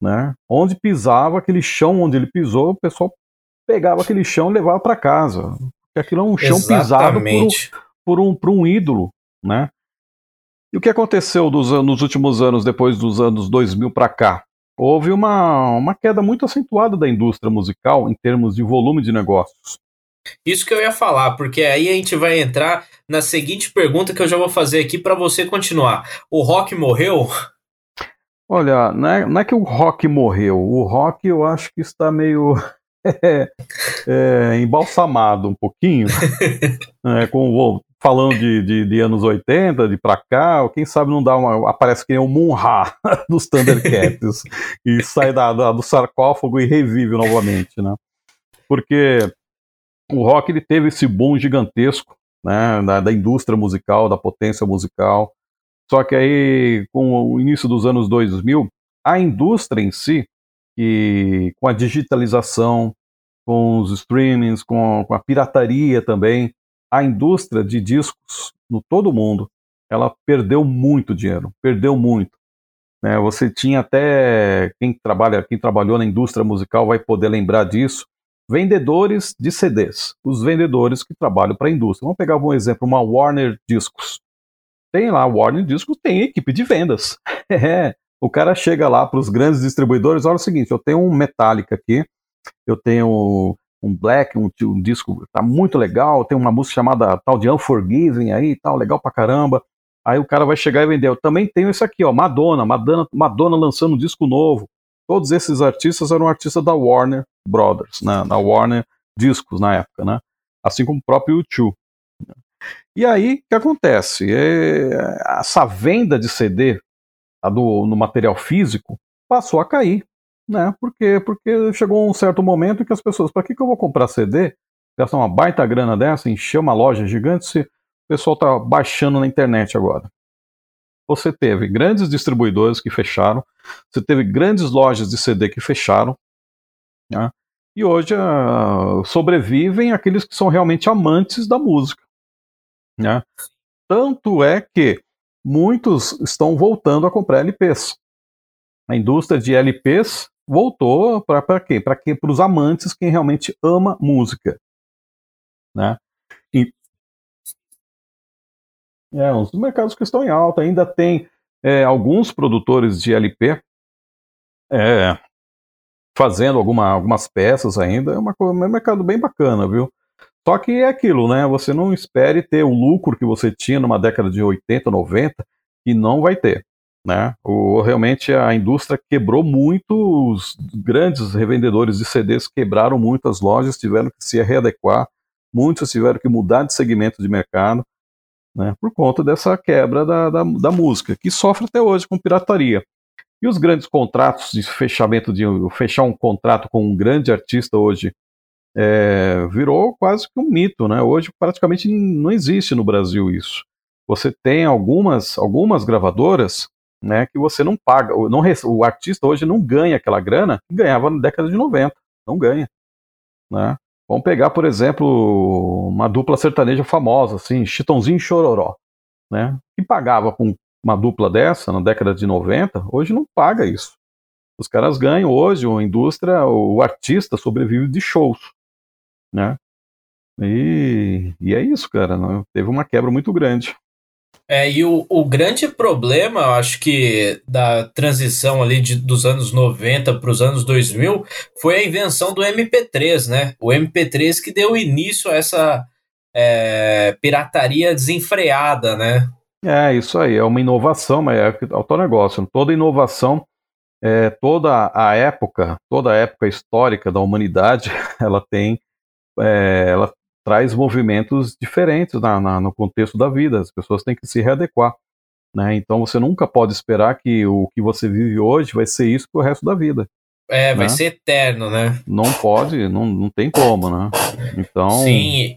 Speaker 4: né? Onde pisava aquele chão onde ele pisou, o pessoal pegava aquele chão e levava para casa. Porque aquilo é um chão Exatamente. pisado por por um, por um ídolo, né? E o que aconteceu dos, nos últimos anos, depois dos anos 2000 para cá? Houve uma, uma queda muito acentuada da indústria musical em termos de volume de negócios.
Speaker 2: Isso que eu ia falar, porque aí a gente vai entrar na seguinte pergunta que eu já vou fazer aqui para você continuar. O rock morreu?
Speaker 4: Olha, não é, não é que o rock morreu. O rock eu acho que está meio (laughs) é, é, embalsamado um pouquinho. (laughs) é, com, falando de, de, de, anos 80, de pra cá, quem sabe não dá uma. Aparece que nem um Munra (laughs) dos Thundercats e sai da, da, do sarcófago e revive novamente, né? Porque o rock ele teve esse boom gigantesco né, da, da, indústria musical, da potência musical. Só que aí, com o início dos anos 2000, a indústria em si, que com a digitalização, com os streamings, com, com a pirataria também, a indústria de discos no todo mundo, ela perdeu muito dinheiro, perdeu muito. Né? Você tinha até quem trabalha, quem trabalhou na indústria musical vai poder lembrar disso. Vendedores de CDs, os vendedores que trabalham para a indústria. Vamos pegar um exemplo, uma Warner Discos. Tem lá, a Warner Discos tem equipe de vendas. (laughs) É, o cara chega lá para os grandes distribuidores, olha o seguinte, eu tenho um Metallica aqui, eu tenho um Black, um, um disco tá muito legal, tem uma música chamada tal de Unforgiven aí, tal, legal pra caramba. Aí o cara vai chegar e vender. Eu também tenho isso aqui, ó, Madonna, Madonna, Madonna lançando um disco novo. Todos esses artistas eram artistas da Warner Brothers, né, Warner Discos na época, né? Assim como o próprio YouTube. E aí, o que acontece? É, essa venda de CD do, no material físico passou a cair. Né? Por quê? Porque chegou um certo momento que as pessoas, para que, que eu vou comprar CD, gastar uma baita grana dessa, encher uma loja gigante, se o pessoal está baixando na internet agora? Você teve grandes distribuidores que fecharam, você teve grandes lojas de CD que fecharam, né? e hoje uh, sobrevivem aqueles que são realmente amantes da música. Né? Tanto é que muitos estão voltando a comprar LPs. A indústria de LPs voltou para quê? Para quê? Para os amantes, quem realmente ama música, né? E, é, os mercados que estão em alta ainda tem é, alguns produtores de LP é, fazendo alguma, algumas peças ainda, é, uma, é um mercado bem bacana, viu? Só que é aquilo, né? Você não espere ter o lucro que você tinha numa década de 80, 90, e não vai ter. Né? O, realmente a indústria quebrou muito, os grandes revendedores de CDs quebraram muito as lojas, tiveram que se readequar, muitos tiveram que mudar de segmento de mercado, né, por conta dessa quebra da, da, da música, que sofre até hoje com pirataria. E os grandes contratos de fechamento de fechar um contrato com um grande artista hoje é, virou quase que um mito, né? Hoje praticamente não existe no Brasil isso. Você tem algumas algumas gravadoras, né, que você não paga, não, o artista hoje não ganha aquela grana que ganhava na década de 90, não ganha, né? Vamos pegar, por exemplo, uma dupla sertaneja famosa, assim, Chitãozinho e Chororó, né? Que pagava com uma dupla dessa na década de 90, hoje não paga isso. Os caras ganham hoje, a indústria, o artista sobrevive de shows, né? E, e é isso, cara. Né? Teve uma quebra muito grande.
Speaker 2: É, e o, o grande problema, eu acho que, da transição ali de, dos anos 90 para os anos 2000 foi a invenção do MP3, né? O MP3 que deu início a essa é, pirataria desenfreada, né?
Speaker 4: É, isso aí, é uma inovação, mas é, é o teu negócio. Toda inovação, é, toda a época, toda a época histórica da humanidade, (laughs) ela tem, é, ela traz movimentos diferentes na, na, no contexto da vida. As pessoas têm que se readequar. Né? Então você nunca pode esperar que o que você vive hoje vai ser isso pro resto da vida.
Speaker 2: É, vai né? ser eterno, né?
Speaker 4: Não pode, não, não tem como, né? Então.
Speaker 2: Sim.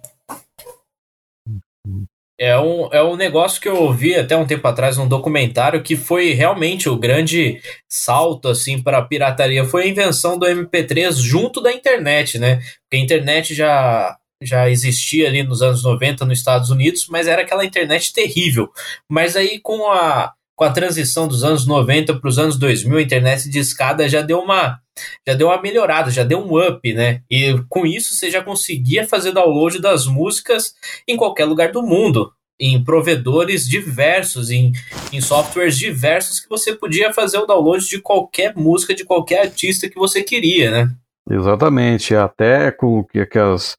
Speaker 2: É um, é um negócio que eu ouvi até um tempo atrás num documentário que foi realmente o grande salto assim para a pirataria foi a invenção do MP3 junto da internet, né? Porque a internet já já existia ali nos anos 90 nos Estados Unidos, mas era aquela internet terrível. Mas aí com a, com a transição dos anos 90 para os anos 2000, a internet de escada já deu uma já deu uma melhorada, já deu um up, né? E com isso você já conseguia fazer download das músicas em qualquer lugar do mundo, em provedores diversos, em, em softwares diversos que você podia fazer o download de qualquer música de qualquer artista que você queria, né?
Speaker 4: Exatamente, até com que, as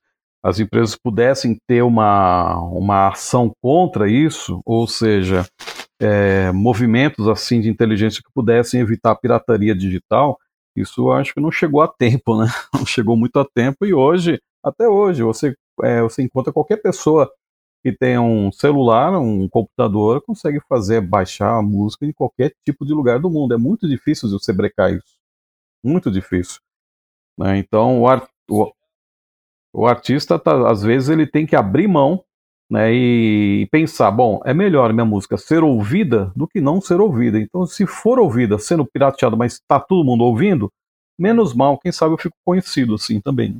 Speaker 4: as empresas pudessem ter uma, uma ação contra isso, ou seja, é, movimentos assim de inteligência que pudessem evitar a pirataria digital, isso acho que não chegou a tempo, né? (laughs) Não chegou muito a tempo e hoje, até hoje, você, é, você encontra qualquer pessoa que tenha um celular, um computador, consegue fazer, baixar a música em qualquer tipo de lugar do mundo. É muito difícil você brecar isso. Muito difícil. Né? Então, o, o, artista, tá, às vezes, ele tem que abrir mão né, e pensar, bom, é melhor minha música ser ouvida do que não ser ouvida. Então, se for ouvida sendo pirateada, mas está todo mundo ouvindo, menos mal, quem sabe eu fico conhecido assim também.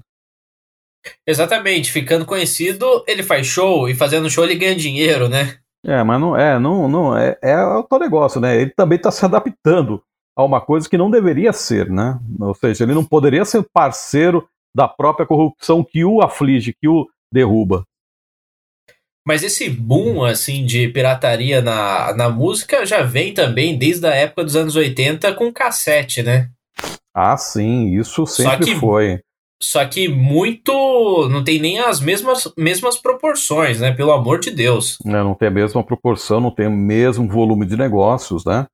Speaker 2: Exatamente, ficando conhecido, ele faz show e fazendo show ele ganha dinheiro, né?
Speaker 4: É, mas não é, não, não é, é o teu negócio, né? Ele também está se adaptando a uma coisa que não deveria ser, né? Ou seja, ele não poderia ser parceiro da própria corrupção que o aflige, que o derruba.
Speaker 2: Mas esse boom assim de pirataria na, na música já vem também desde a época dos anos 80 com cassete, né?
Speaker 4: Ah, sim, isso sempre que, foi.
Speaker 2: Só que muito. não tem nem as mesmas, mesmas proporções, né? Pelo amor de Deus.
Speaker 4: É, não tem a mesma proporção, não tem o mesmo volume de negócios, né?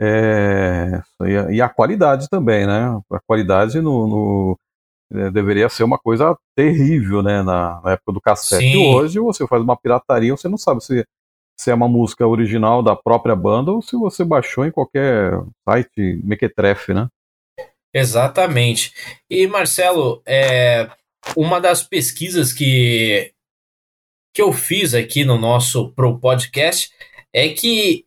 Speaker 4: É, e a qualidade também, né? A qualidade no, no é, deveria ser uma coisa terrível, né, na, na época do cassete. Sim. Hoje você faz uma pirataria, você não sabe se, se é uma música original da própria banda ou se você baixou em qualquer site mequetrefe, né?
Speaker 2: Exatamente. E Marcelo, é, uma das pesquisas que, que eu fiz aqui no nosso pro podcast é que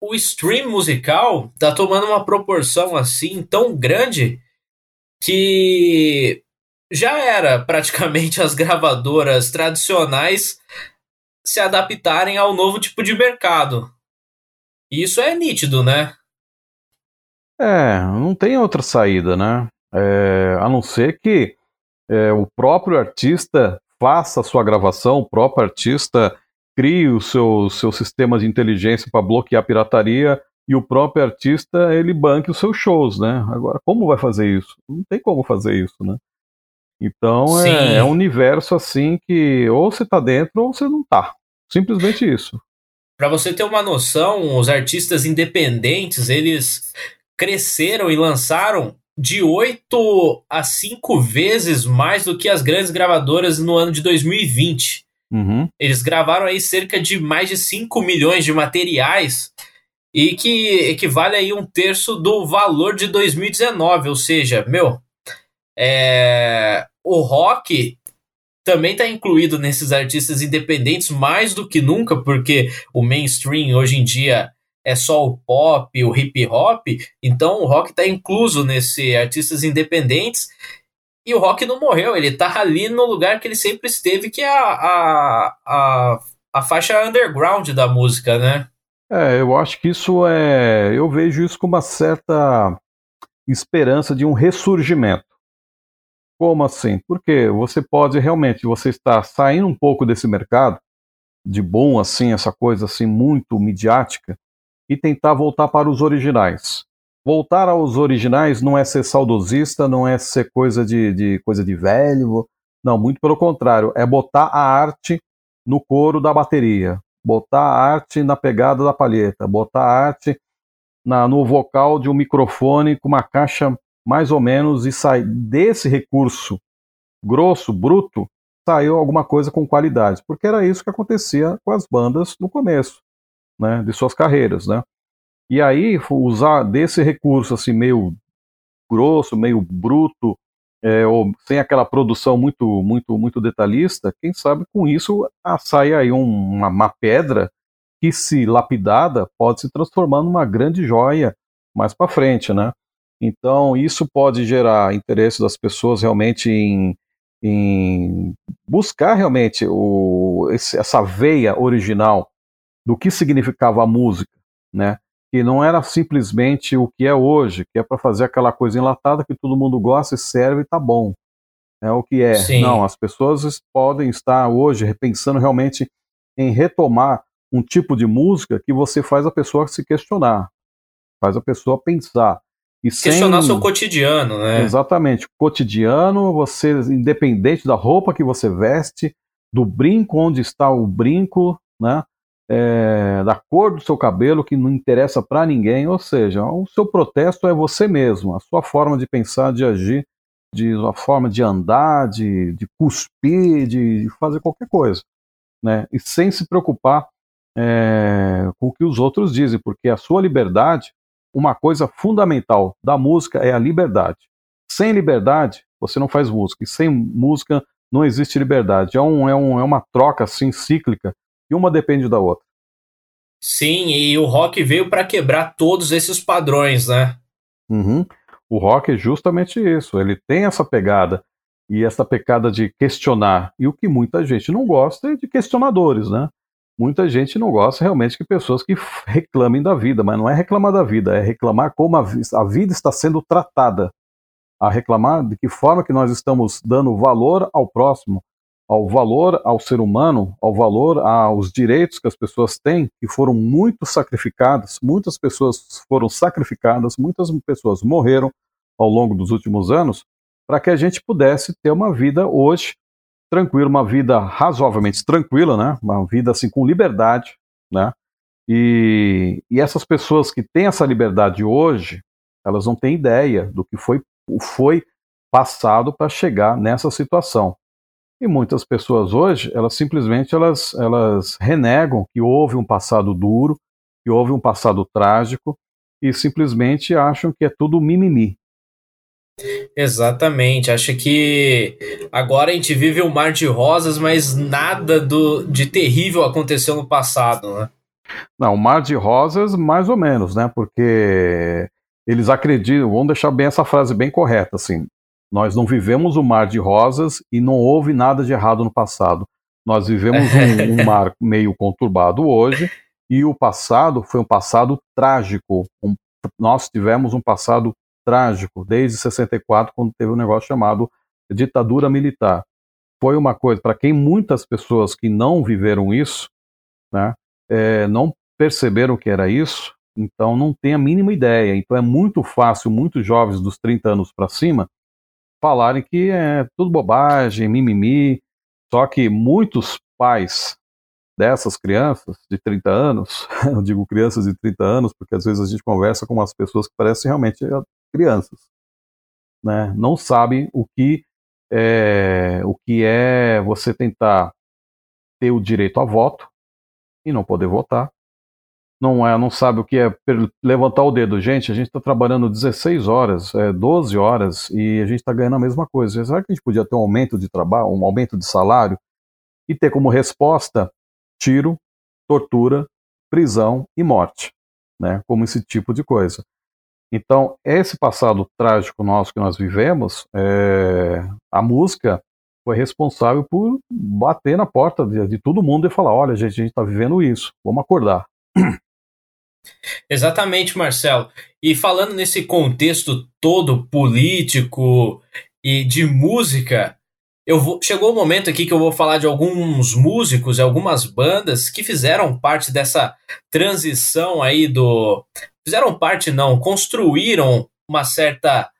Speaker 2: o stream musical tá tomando uma proporção assim tão grande que já era praticamente (laughs) as gravadoras tradicionais se adaptarem ao novo tipo de mercado. E isso é nítido, né?
Speaker 4: É, não tem outra saída, né? É, a não ser que é, o próprio artista faça a sua gravação, o próprio artista crie o seu, seu sistema de inteligência para bloquear a pirataria e o próprio artista ele banque os seus shows, né? Agora, como vai fazer isso? Não tem como fazer isso, né? Então é, é, um universo assim que ou você tá dentro ou você não tá. Simplesmente isso.
Speaker 2: Para você ter uma noção, os artistas independentes, eles cresceram e lançaram de 8 a 5 vezes mais do que as grandes gravadoras no ano de 2020.
Speaker 4: Uhum.
Speaker 2: Eles gravaram aí cerca de mais de 5 milhões de materiais e que equivale aí um terço do valor de 2019, ou seja, meu, é, o rock também está incluído nesses artistas independentes mais do que nunca, porque o mainstream hoje em dia é só o pop, o hip hop, então o rock está incluso nesse artistas independentes e o rock não morreu, ele está ali no lugar que ele sempre esteve, que é a, a, a, a faixa underground da música, né?
Speaker 4: É, eu acho que isso é. Eu vejo isso com uma certa esperança de um ressurgimento. Como assim? Porque você pode realmente, você está saindo um pouco desse mercado de bom assim, essa coisa assim muito midiática e tentar voltar para os originais. Voltar aos originais não é ser saudosista, não é ser coisa de, de coisa de velho, não, muito pelo contrário, é botar a arte no couro da bateria, botar a arte na pegada da palheta, botar a arte na, no vocal de um microfone com uma caixa mais ou menos e sair desse recurso grosso, bruto, saiu alguma coisa com qualidade, porque era isso que acontecia com as bandas no começo, né, de suas carreiras, né? E aí usar desse recurso assim meio grosso, meio bruto, é, ou sem aquela produção muito, muito, muito detalhista, quem sabe com isso ah, sai aí um, uma, pedra que, se lapidada, pode se transformar numa grande joia mais para frente, né? Então isso pode gerar interesse das pessoas realmente em, em buscar realmente o, esse, essa veia original do que significava a música, né? Que não era simplesmente o que é hoje, que é para fazer aquela coisa enlatada que todo mundo gosta e serve e tá bom. É o que é. Sim. Não, as pessoas podem estar hoje repensando realmente em retomar um tipo de música que você faz a pessoa se questionar, faz a pessoa pensar.
Speaker 2: E questionar sem... seu cotidiano, né?
Speaker 4: Exatamente. Cotidiano, você, independente da roupa que você veste, do brinco onde está o brinco, né? É, da cor do seu cabelo que não interessa para ninguém, ou seja, o seu protesto é você mesmo, a sua forma de pensar, de agir, de a forma de andar, de, de cuspir, de, de, fazer qualquer coisa, né? E sem se preocupar é, com o que os outros dizem, porque a sua liberdade, uma coisa fundamental da música é a liberdade. Sem liberdade, você não faz música, e sem música não existe liberdade. É, um, é, um, é uma troca assim cíclica e uma depende da outra.
Speaker 2: Sim, e o rock veio para quebrar todos esses padrões, né?
Speaker 4: Uhum. O rock é justamente isso. Ele tem essa pegada e essa pegada de questionar. E o que muita gente não gosta é de questionadores, né? Muita gente não gosta realmente de pessoas que reclamem da vida, mas não é reclamar da vida, é reclamar como a, a vida está sendo tratada. A reclamar de que forma que nós estamos dando valor ao próximo, ao valor ao ser humano, ao valor aos direitos que as pessoas têm, que foram muito sacrificadas, muitas pessoas foram sacrificadas, muitas pessoas morreram ao longo dos últimos anos, para que a gente pudesse ter uma vida hoje tranquila, uma vida razoavelmente tranquila, né? Uma vida assim com liberdade, né? E, e essas pessoas que têm essa liberdade hoje, elas não têm ideia do que foi, foi passado para chegar nessa situação. E muitas pessoas hoje, elas simplesmente elas, elas renegam que houve um passado duro, que houve um passado trágico e simplesmente acham que é tudo mimimi.
Speaker 2: Exatamente, acho que agora a gente vive um mar de rosas, mas nada do, de terrível aconteceu no passado, né?
Speaker 4: Não, um mar de rosas, mais ou menos, né? Porque eles acreditam, vamos deixar bem essa frase bem correta, assim, nós não vivemos um mar de rosas e não houve nada de errado no passado. Nós vivemos um, (laughs) um mar meio conturbado hoje e o passado foi um passado trágico. Um, nós tivemos um passado trágico desde 64, quando teve um negócio chamado ditadura militar. Foi uma coisa, para quem muitas pessoas que não viveram isso, né, é, não perceberam que era isso, então não tem a mínima ideia. Então é muito fácil, muitos jovens dos 30 anos para cima, falarem que é tudo bobagem, mimimi. Só que muitos pais dessas crianças de 30 anos, (laughs) eu digo crianças de 30 anos porque às vezes a gente conversa com umas pessoas que parecem realmente crianças, né? Não sabem o que é, o que é você tentar ter o direito a voto e não poder votar, não é, não sabe o que é levantar o dedo. Gente, a gente está trabalhando 16 horas, é, 12 horas e a gente está ganhando a mesma coisa. Será que a gente podia ter um aumento de trabalho, um aumento de salário e ter como resposta tiro, tortura, prisão e morte, né? Como esse tipo de coisa. Então, esse passado trágico nosso que nós vivemos, é, a música foi responsável por bater na porta de, de todo mundo e falar: olha, gente, a gente está vivendo isso, vamos acordar.
Speaker 2: Exatamente, Marcelo. E falando nesse contexto todo político e de música, eu vou, chegou o momento aqui que eu vou falar de alguns músicos, algumas bandas que fizeram parte dessa transição aí do. Fizeram parte, não, construíram uma certa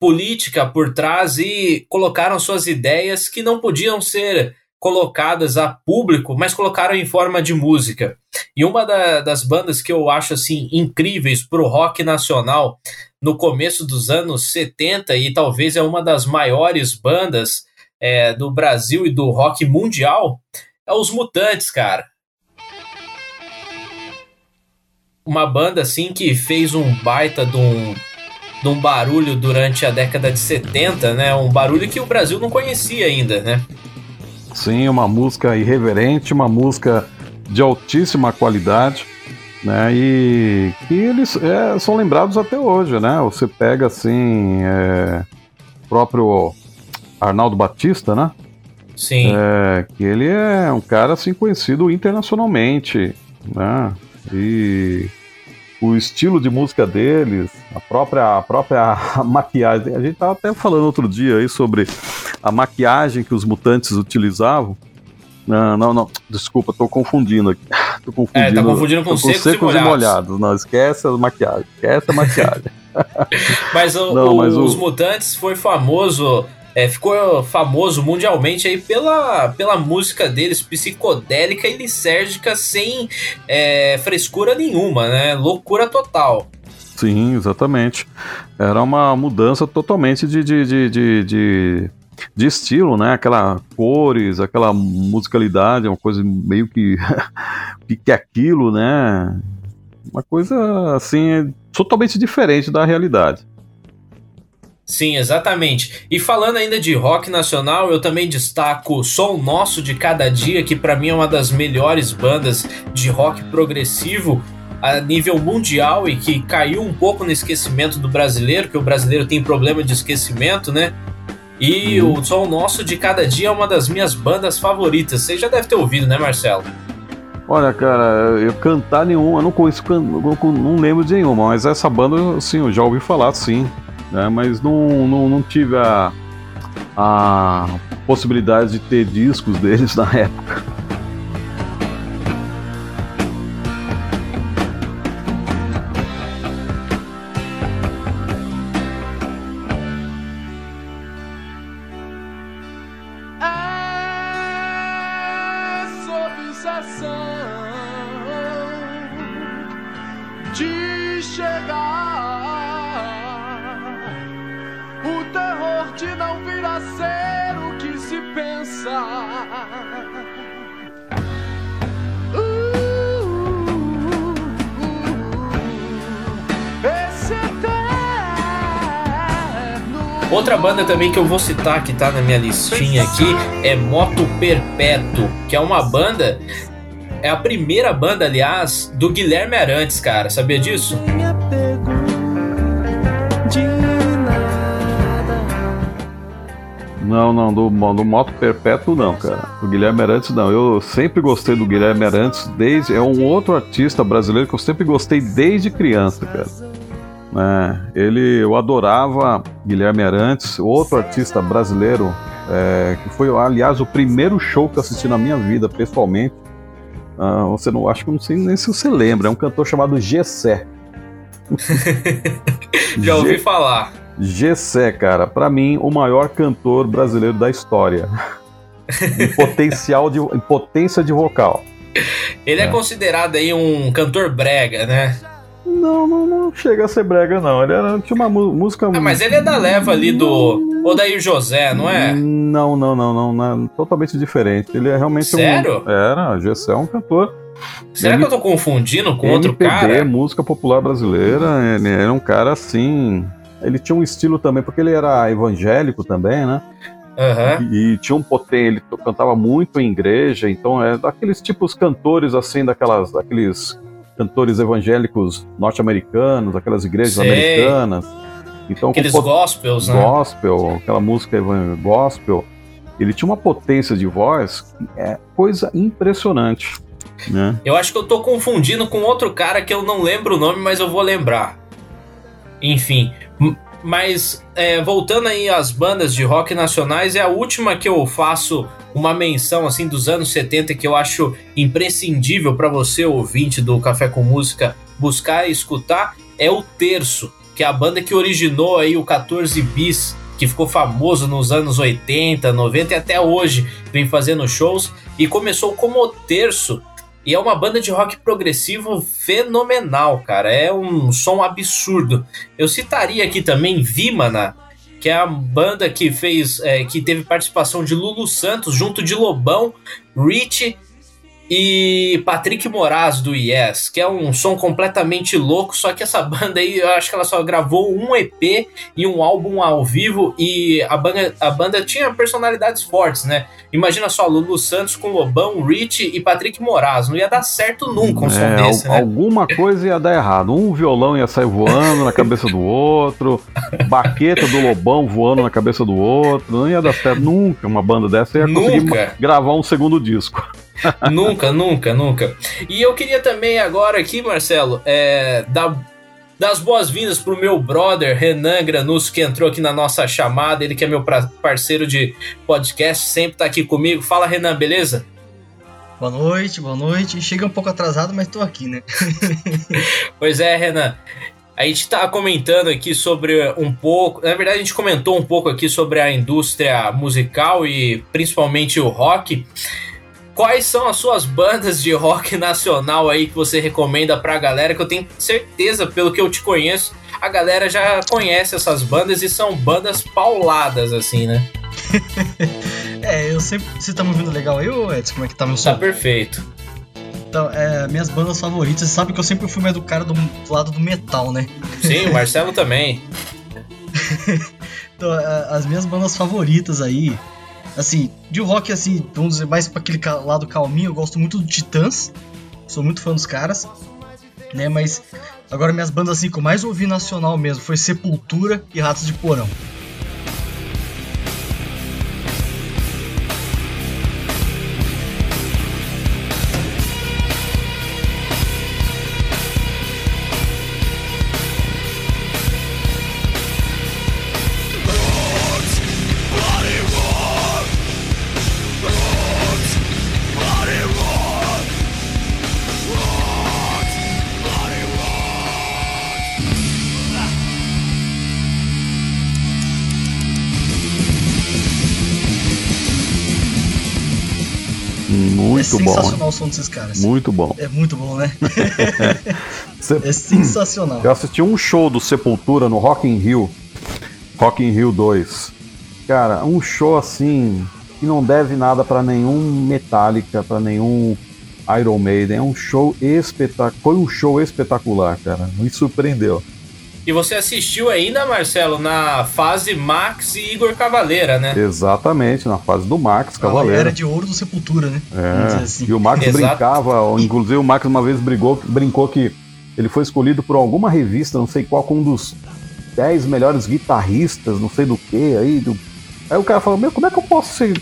Speaker 2: política por trás e colocaram suas ideias que não podiam ser colocadas a público, mas colocaram em forma de música. E uma da, das bandas que eu acho assim incríveis pro rock nacional no começo dos anos 70 e talvez é uma das maiores bandas é, do Brasil e do rock mundial é os Mutantes, cara. Uma banda assim que fez um baita de um, de um barulho durante a década de 70, né? Um barulho que o Brasil não conhecia ainda, né?
Speaker 4: Sim, uma música irreverente, uma música de altíssima qualidade, né? E que eles é, são lembrados até hoje, né? Você pega assim, é, próprio Arnaldo Batista, né?
Speaker 2: Sim.
Speaker 4: É, que ele é um cara assim conhecido internacionalmente, né? E o estilo de música deles, a própria, a própria (laughs) maquiagem. A gente estava até falando outro dia aí sobre a maquiagem que os mutantes utilizavam. Não, não, não. Desculpa, tô confundindo aqui. (laughs) Tô confundindo. É,
Speaker 2: tá confundindo com, com secos, secos e, molhados. molhados.
Speaker 4: Não, esquece a maquiagem. Esquece a maquiagem. (laughs)
Speaker 2: mas, o, não, mas o, os mutantes foi famoso é, ficou famoso mundialmente aí pela, pela música deles, psicodélica e lisérgica, sem é, frescura nenhuma, né? Loucura total.
Speaker 4: Sim, exatamente. Era uma mudança totalmente de, de, de, de, de, de estilo, né? Aquela cores, aquela musicalidade, uma coisa meio que (laughs) que aquilo, né? Uma coisa assim totalmente diferente da realidade.
Speaker 2: Sim, exatamente. E falando ainda de rock nacional, eu também destaco Som Nosso de Cada Dia, que para mim é uma das melhores bandas de rock progressivo a nível mundial e que caiu um pouco no esquecimento do brasileiro, que o brasileiro tem problema de esquecimento, né? E uhum. o Som Nosso de Cada Dia é uma das minhas bandas favoritas. Você já deve ter ouvido, né, Marcelo?
Speaker 4: Olha, cara, eu cantar nenhuma, eu não conheço, não, não lembro de nenhuma, mas essa banda, sim, eu já ouvi falar, sim né? mas não, não, não tive a, a possibilidade de ter discos (laughs) deles na época.
Speaker 2: Também que eu vou citar que tá na minha listinha aqui é Moto Perpétuo, que é uma banda é a primeira banda, aliás, do Guilherme Arantes, cara. Sabia disso?
Speaker 4: Não, não, do, do Moto Perpétuo não, cara. Do Guilherme Arantes não. Eu sempre gostei do Guilherme Arantes desde. É um outro artista brasileiro que eu sempre gostei desde criança, cara. É, ele, eu adorava Guilherme Arantes, outro artista brasileiro, é, que foi, aliás, o primeiro show que eu assisti na minha vida, pessoalmente. Ah, você não, acho que não sei nem se você lembra, é um cantor chamado Gessé. (laughs)
Speaker 2: Já ouvi G falar.
Speaker 4: Gessé, cara, para mim, o maior cantor brasileiro da história. em potencial de em potência de vocal.
Speaker 2: Ele é. é considerado aí um cantor brega, né?
Speaker 4: Não, não, não chega a ser brega, não. Ele era, tinha uma música.
Speaker 2: Ah, mas ele é da leva ali do Odair José, não é?
Speaker 4: Não, não, não, não, não. Totalmente diferente. Ele é realmente
Speaker 2: Sério?
Speaker 4: um. Era, o Gessé é um cantor.
Speaker 2: Será M... que eu tô confundindo com outro
Speaker 4: MPB,
Speaker 2: cara?
Speaker 4: música popular brasileira. Ele era um cara assim. Ele tinha um estilo também, porque ele era evangélico também, né?
Speaker 2: Uhum.
Speaker 4: E, e, tinha um potente, ele cantava muito em igreja, então é daqueles tipos cantores assim, daquelas, daqueles cantores evangélicos norte-americanos, aquelas igrejas Sei. americanas.
Speaker 2: Então, Aqueles pot... gospels,
Speaker 4: né? Gospel, aquela música gospel. Ele tinha uma potência de voz que é coisa impressionante. Né?
Speaker 2: Eu acho que eu tô confundindo com outro cara que eu não lembro o nome, mas eu vou lembrar. Enfim, mas é, voltando aí às bandas de rock nacionais, é a última que eu faço uma menção assim dos anos 70 que eu acho imprescindível para você ouvinte do Café com Música buscar e escutar é o Terço, que é a banda que originou aí o 14 bis, que ficou famoso nos anos 80, 90 e até hoje vem fazendo shows e começou como o Terço e é uma banda de rock progressivo fenomenal, cara. É um som absurdo. Eu citaria aqui também Vimana, que é a banda que fez, é, que teve participação de Lulu Santos junto de Lobão, Rich e Patrick Moraz do Yes, que é um som completamente louco, só que essa (laughs) banda aí, eu acho que ela só gravou um EP e um álbum ao vivo e a banda, a banda tinha personalidades fortes, né? Imagina só, Lulu Santos com Lobão, Rich e Patrick Moraz, não ia dar certo nunca um som é, desse, né?
Speaker 4: Alguma coisa ia dar errado, um violão ia sair voando na cabeça do outro, baqueta do Lobão voando na cabeça do outro, não ia dar certo nunca uma banda dessa ia conseguir nunca. gravar um segundo disco.
Speaker 2: nunca, nunca, nunca. E eu queria também agora aqui, Marcelo, é, dar das boas-vindas pro meu brother Renan Granus, que entrou aqui na nossa chamada. Ele que é meu parceiro de podcast, sempre tá aqui comigo. Fala, Renan, beleza?
Speaker 5: Boa noite, boa noite. Chega um pouco atrasado, mas tô aqui, né? (laughs)
Speaker 2: pois é, Renan. A gente tá comentando aqui sobre um pouco. Na verdade, a gente comentou um pouco aqui sobre a indústria musical e principalmente o rock quais são as suas bandas de rock nacional aí que você recomenda pra galera? Que eu tenho certeza, pelo que eu te conheço, a galera já conhece essas bandas e são bandas pauladas, assim, né? (laughs)
Speaker 5: é, eu sempre. Você tá me ouvindo legal aí, ô Edson? Como é que tá meu som?
Speaker 2: Tá perfeito.
Speaker 5: Então, é, minhas bandas favoritas, você sabe que eu sempre fui mais do cara do, do lado do metal, né?
Speaker 2: Sim, o Marcelo (laughs) também.
Speaker 5: então, as minhas bandas favoritas aí Assim, de rock, assim, vamos dizer, mais pra aquele lado calminho, eu gosto muito do Titãs. Sou muito fã dos caras. Né, mas agora minhas bandas assim que eu mais ouvi nacional mesmo foi Sepultura e Ratos de Porão.
Speaker 4: Muito bom.
Speaker 5: É sensacional o som desses caras.
Speaker 4: Muito bom.
Speaker 5: É muito bom, né? (laughs) é sensacional.
Speaker 4: Eu assisti um show do Sepultura no Rock in Rio. Rock in Rio 2. Cara, um show assim que não deve nada para nenhum Metallica, para nenhum Iron Maiden. É um show espetacular. Foi um show espetacular, cara. Me surpreendeu.
Speaker 2: E você assistiu ainda, Marcelo, na fase Max e Igor Cavaleira, né?
Speaker 4: Exatamente, na fase do Max Cavaleira.
Speaker 5: Era de ouro do Sepultura, né?
Speaker 4: É. Assim. E o Max Exato. brincava, inclusive o Max uma vez brigou, brincou que ele foi escolhido por alguma revista, não sei qual, com um dos 10 melhores guitarristas, não sei do que, aí. Do... Aí o cara falou: Meu, como é que eu posso ser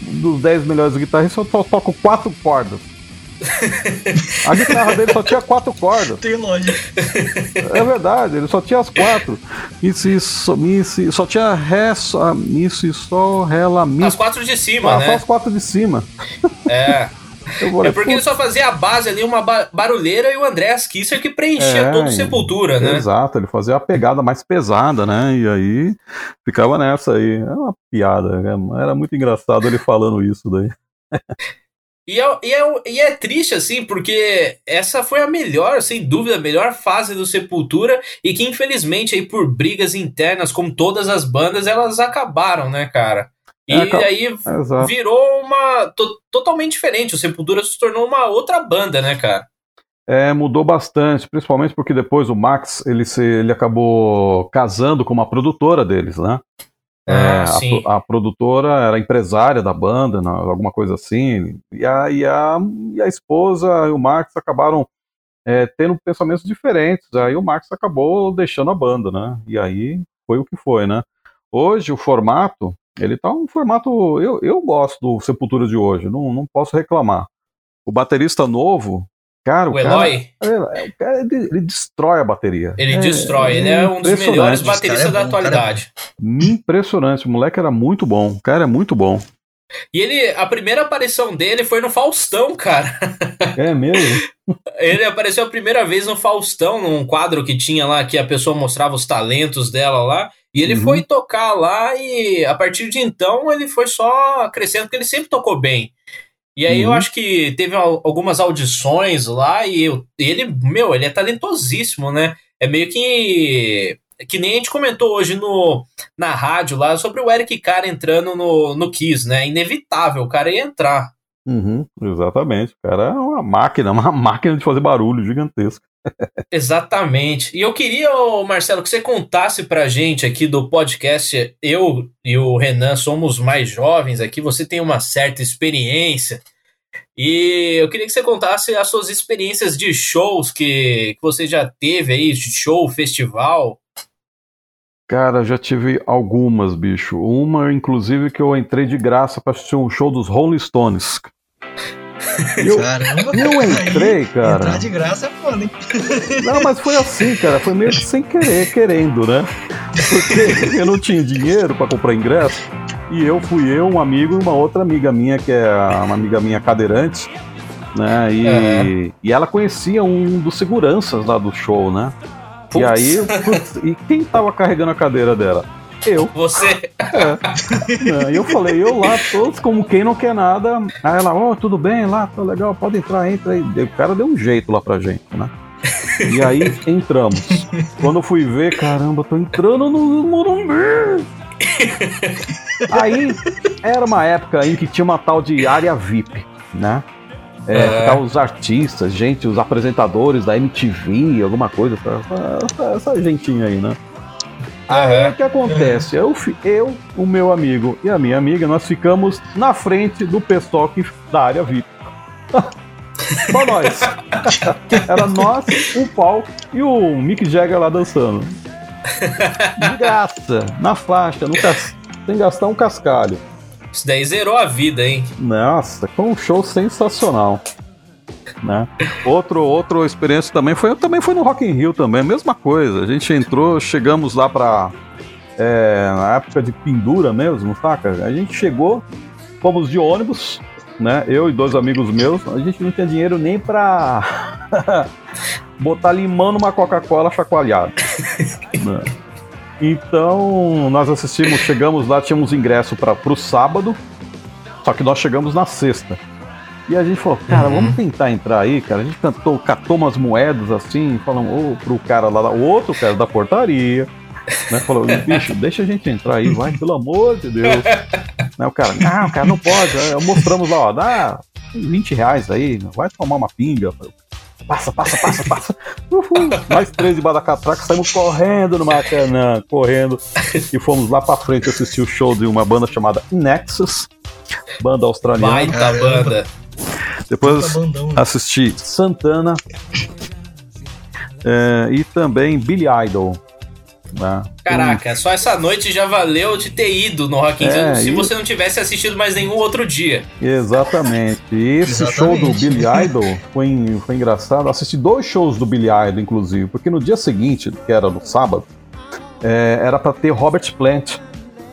Speaker 4: dos 10 melhores guitarristas se eu só toco quatro cordas? A guitarra dele só tinha quatro cordas.
Speaker 5: Tem lógica.
Speaker 4: É verdade, ele só tinha as quatro. Isso, isso, isso, só tinha ré, só, isso e sol, ré, lá, mi.
Speaker 2: As quatro de cima, ah, né?
Speaker 4: Só as quatro de cima.
Speaker 2: É. Falei, é porque ele só fazia a base ali, uma barulheira e o André Kisser que preenchia é, todo Sepultura, né?
Speaker 4: Exato, ele fazia a pegada mais pesada, né? E aí ficava nessa aí. É uma piada, né? era muito engraçado ele falando isso daí. (laughs)
Speaker 2: E é, e, é, e é triste, assim, porque essa foi a melhor, sem dúvida, a melhor fase do Sepultura e que, infelizmente, aí por brigas internas, como todas as bandas, elas acabaram, né, cara? E
Speaker 4: É,
Speaker 2: aí
Speaker 4: Exato.
Speaker 2: virou uma. to- totalmente diferente. O Sepultura se tornou uma outra banda, né, cara?
Speaker 4: É, mudou bastante, principalmente porque depois o Max ele, se, ele acabou casando com uma produtora deles, né? É,
Speaker 2: Ah,
Speaker 4: a, a produtora era empresária da banda, né, alguma coisa assim, e a, e a, e a esposa e o Max acabaram é, tendo pensamentos diferentes. Aí o Max acabou deixando a banda, né? E aí foi o que foi, né? Hoje o formato, ele tá um formato. Eu, eu gosto do Sepultura de hoje, não, não posso reclamar. O baterista novo, cara, o,
Speaker 2: O
Speaker 4: cara,
Speaker 2: Eloy,
Speaker 4: é, o cara, ele, ele destrói a bateria.
Speaker 2: ele
Speaker 4: É-
Speaker 2: destrói. Ele é um dos melhores
Speaker 5: cara
Speaker 2: bateristas
Speaker 5: é
Speaker 2: da
Speaker 5: bom, cara é
Speaker 2: atualidade.
Speaker 4: Impressionante, o moleque era muito bom. O cara é muito bom.
Speaker 2: E ele, a primeira aparição dele foi no Faustão, cara.
Speaker 4: É mesmo? (laughs)
Speaker 2: Ele apareceu a primeira vez no Faustão, num quadro que tinha lá, que a pessoa mostrava os talentos dela lá. E ele
Speaker 4: Uhum.
Speaker 2: foi tocar lá e a partir de então ele foi só crescendo, porque ele sempre tocou bem. E aí eu
Speaker 4: Uhum.
Speaker 2: acho que teve al- algumas audições lá e eu- ele, meu, ele é talentosíssimo, né? É meio que. Que nem a gente comentou hoje no, na rádio lá sobre o Eric Cara entrando no, no Kiss, né? Inevitável, o cara ia entrar.
Speaker 4: Uhum, exatamente. O cara é uma máquina, (laughs) uma máquina de fazer barulho gigantesca.
Speaker 2: Exatamente. E eu queria, Marcelo, que você contasse pra gente aqui do podcast. Eu e o Renan somos mais jovens aqui, você tem uma certa experiência. E eu queria que você contasse as suas experiências de shows que, que você já teve aí, show, festival.
Speaker 4: Cara, já tive algumas, bicho. Uma, inclusive, que eu entrei de graça pra assistir um show dos Rolling Stones. (laughs) Eu,
Speaker 5: Caramba.
Speaker 4: eu entrei, cara.
Speaker 5: Entrar de graça é foda, hein? (laughs)
Speaker 4: Não, mas foi assim, cara. Foi meio que sem querer, querendo, né? Porque (laughs) eu não tinha dinheiro pra comprar ingresso. E eu fui eu, um amigo e uma outra amiga minha, que é uma amiga minha cadeirante, né? E, e ela conhecia um dos seguranças lá do show, né? E aí, e quem tava carregando a cadeira dela? Eu.
Speaker 2: Você.
Speaker 4: Né? E eu falei, eu lá, todos como quem não quer nada. Aí ela, ó, tudo bem lá, tá legal, pode entrar, entra aí. O cara deu um jeito lá pra gente, né? E aí entramos. Quando eu fui ver, caramba, tô entrando no Morumbi. Aí era uma época em que tinha uma tal de área VIP, né? É,
Speaker 2: É.
Speaker 4: os artistas, gente, os apresentadores da MTV, alguma coisa, essa, essa, essa gentinha aí, né? Aí
Speaker 2: Aham.
Speaker 4: o que acontece? Eu, eu, o meu amigo e a minha amiga, nós ficamos na frente do pessoal que, da área VIP. (laughs) Só nós. Era nós, o Paul e o Mick Jagger lá dançando. De graça, na faixa, no cas- sem gastar um cascalho.
Speaker 2: Isso daí zerou a vida, hein?
Speaker 4: Nossa, foi um show sensacional. Né? Outro, outra experiência também foi, também foi no Rock in Rio também, mesma coisa. A gente entrou, chegamos lá pra é, na época de pendura mesmo, saca? A gente chegou, fomos de ônibus, né? Eu e dois amigos meus, a gente não tinha dinheiro nem pra (laughs) botar limão numa Coca-Cola chacoalhada. né? Então, nós assistimos, chegamos lá, tínhamos ingresso para o sábado, só que nós chegamos na sexta. E a gente falou, cara,
Speaker 2: Uhum.
Speaker 4: vamos tentar entrar aí, cara. A gente cantou, catou umas moedas assim, falamos, ô, pro cara lá, o outro cara da portaria, né? Falou, bicho, deixa a gente entrar aí, vai, pelo amor de Deus. né, o cara, não, cara, não pode. Aí mostramos lá, ó, dá 20 reais aí, vai tomar uma pinga. Falei, Passa, passa, passa, passa. Uhul. Nós três debaixo da catraca saímos correndo no Maracanã, correndo. E fomos lá pra frente assistir o show de uma banda chamada Nexus, banda australiana.
Speaker 2: Baita banda.
Speaker 4: Depois
Speaker 5: né?
Speaker 4: assisti Santana é, e também Billy Idol. Né?
Speaker 2: Caraca, só essa noite já valeu de ter ido no Rock in Rio
Speaker 4: É,
Speaker 2: se
Speaker 4: e-
Speaker 2: você não tivesse assistido mais nenhum outro dia.
Speaker 4: Exatamente. E esse
Speaker 5: Exatamente.
Speaker 4: show do Billy Idol foi, foi engraçado. Assisti dois shows do Billy Idol, inclusive, porque no dia seguinte, que era no sábado, é, era para ter Robert Plant.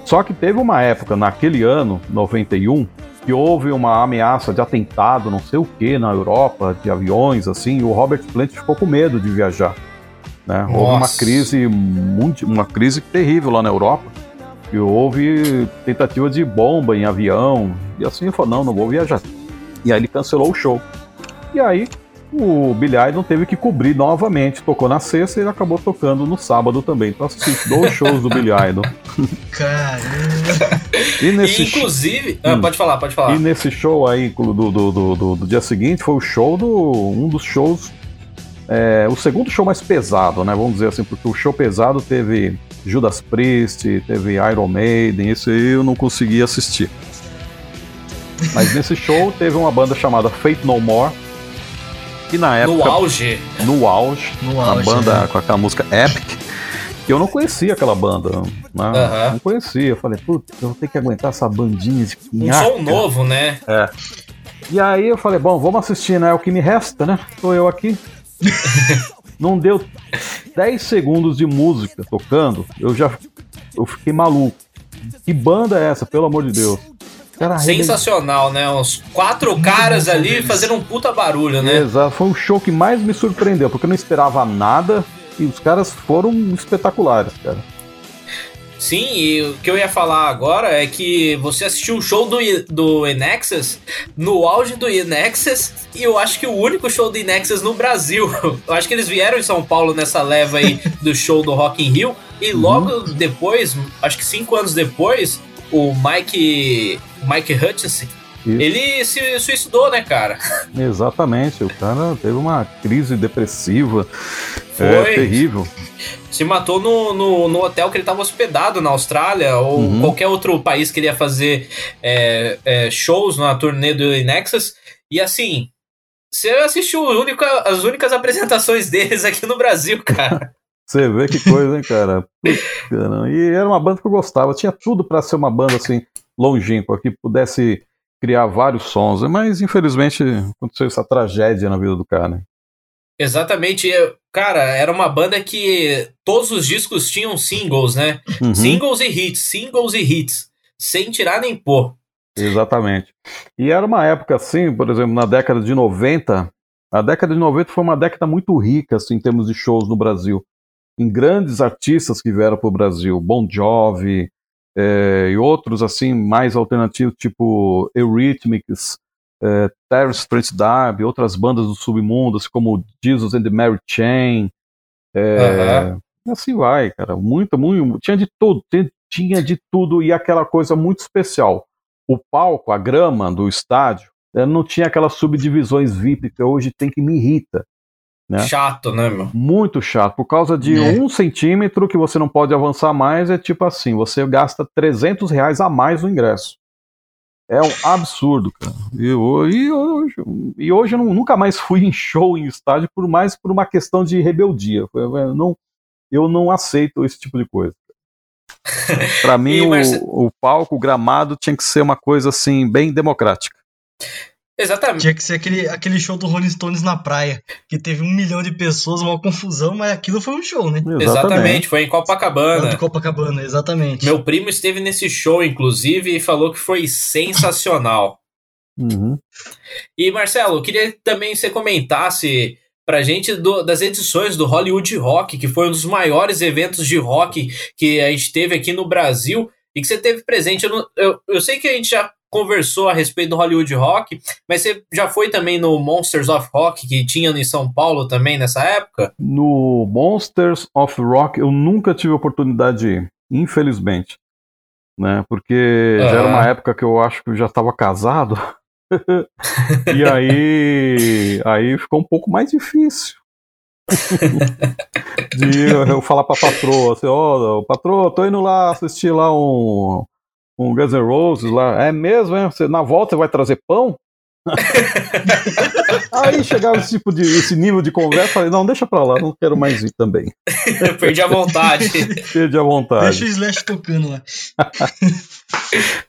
Speaker 4: Só que teve uma época, naquele ano, 91, que houve uma ameaça de atentado, não sei o que, na Europa, de aviões, assim, e o Robert Plant ficou com medo de viajar. Né? Houve uma crise, muito, uma crise terrível lá na Europa. E houve tentativa de bomba em avião. E assim eu falei, não, não vou viajar. E aí ele cancelou o show. E aí o Billy Idol teve que cobrir novamente. Tocou na sexta e ele acabou tocando no sábado também. Então assisti dois shows do Billy Idol.
Speaker 5: Caramba. (laughs)
Speaker 4: E nesse
Speaker 2: E, inclusive. Ah,
Speaker 4: Hum.
Speaker 2: pode falar, pode falar.
Speaker 4: E nesse show aí do, do, do, do- do dia seguinte foi o show do. um dos shows. é, o segundo show mais pesado, né? Vamos dizer assim, porque o show pesado teve Judas Priest, teve Iron Maiden, esse aí eu não consegui assistir. Mas nesse show teve uma banda chamada Fate No More, que na época,
Speaker 2: No auge.
Speaker 4: no auge,
Speaker 5: No
Speaker 4: a
Speaker 5: auge,
Speaker 4: banda
Speaker 5: né?
Speaker 4: com aquela música Epic, que eu não conhecia aquela banda, né? Não conhecia. Eu falei, putz, eu vou ter que aguentar essa bandinha de
Speaker 2: Um som novo, né?
Speaker 4: E aí eu falei, bom, vamos assistir, né? É o que me resta, né? Tô eu aqui. (laughs) Não deu 10 segundos de música tocando, eu já eu fiquei maluco. Que banda é essa, pelo amor de Deus? Cara,
Speaker 2: Sensacional, né? Uns quatro caras ali fazendo um puta barulho, né?
Speaker 4: Exato, foi o show que mais me surpreendeu, porque eu não esperava nada e os caras foram espetaculares, cara.
Speaker 2: Sim, e o que eu ia falar agora é que você assistiu o show do, do Inexus no auge do Inexus e eu acho que o único show do Inexus no Brasil. (laughs) Eu acho que eles vieram em São Paulo nessa leva aí do show do Rock in Rio e logo depois, acho que cinco anos depois, o Mike Mike Hutchinson,
Speaker 4: Isso.
Speaker 2: ele se suicidou, né, cara? (laughs)
Speaker 4: Exatamente, o cara teve uma crise depressiva
Speaker 2: Foi.
Speaker 4: é, terrível.
Speaker 2: Se matou no, no, no hotel que ele estava hospedado na Austrália ou
Speaker 4: Uhum.
Speaker 2: qualquer outro país que ele ia fazer é, é, shows na turnê do Nexus. E assim, você assistiu único- as únicas apresentações (laughs) deles aqui no Brasil, cara.
Speaker 4: Você vê que coisa, hein, cara? Putz, caramba. E era uma banda que eu gostava. Tinha tudo pra ser uma banda assim, longínqua, que pudesse criar vários sons. Mas infelizmente aconteceu essa tragédia na vida do cara.
Speaker 2: Exatamente. eu- Cara, era uma banda que todos os discos tinham singles, né?
Speaker 4: Uhum,
Speaker 2: Singles e hits, singles e hits. Sem tirar nem pôr.
Speaker 4: Exatamente. E era uma época assim, por exemplo, na década de 90. A década de 90 foi uma década muito rica assim, em termos de shows no Brasil. Em grandes artistas que vieram para o Brasil, Bon Jovi eh, e outros assim mais alternativos, tipo Eurythmics, eh, Terence Trent D'Arby, outras bandas do submundo, assim como Jesus and the Mary Chain. e Assim vai, cara. Muito, muito. Tinha de tudo, tinha- tinha de tudo e aquela coisa muito especial. O palco, a grama do estádio, eh, não tinha aquelas subdivisões VIP que hoje tem que me irrita. Né?
Speaker 2: Chato, né, meu?
Speaker 4: Muito chato. Por causa de
Speaker 5: É.
Speaker 4: um centímetro que você não pode avançar mais, é tipo assim: você gasta 300 reais a mais no ingresso. É um absurdo, cara. E, hoje, e hoje eu nunca mais fui em show em estádio, por mais por uma questão de rebeldia. Eu, não, eu não aceito esse tipo de coisa. (laughs) Pra mim,
Speaker 2: E,
Speaker 4: o, o palco, o gramado tinha que ser uma coisa assim, bem democrática.
Speaker 2: Exatamente.
Speaker 5: Tinha que ser aquele, aquele show do Rolling Stones na praia, que teve um milhão de pessoas, uma confusão, mas aquilo foi um show, né?
Speaker 2: Exatamente, foi em Copacabana.
Speaker 5: do Copacabana, exatamente.
Speaker 2: Meu primo esteve nesse show, inclusive, e falou que foi sensacional. (laughs)
Speaker 4: Uhum.
Speaker 2: E Marcelo, eu queria também que você comentasse pra gente do- das edições do Hollywood Rock, que foi um dos maiores eventos de rock que a gente teve aqui no Brasil e que você teve presente. Eu, não- eu- eu sei que a gente já conversou a respeito do Hollywood Rock, mas você já foi também no Monsters of Rock, que tinha em São Paulo também nessa época?
Speaker 4: No Monsters of Rock eu nunca tive oportunidade de ir, infelizmente. Né? Porque já era uma época que eu acho que eu já estava casado. (laughs) e aí, aí ficou um pouco mais difícil. de eu, eu falar pra patroa, assim, ó, patroa, tô indo lá assistir lá um, um Guns N' Roses lá. É mesmo, é? Você, na volta você vai trazer pão? (laughs) Aí chegava esse tipo de esse nível de conversa, falei, não, deixa pra lá, não quero mais ir também.
Speaker 2: Eu (laughs) perdi a vontade. (laughs)
Speaker 4: Perdi a vontade.
Speaker 5: Deixa o Slash tocando lá.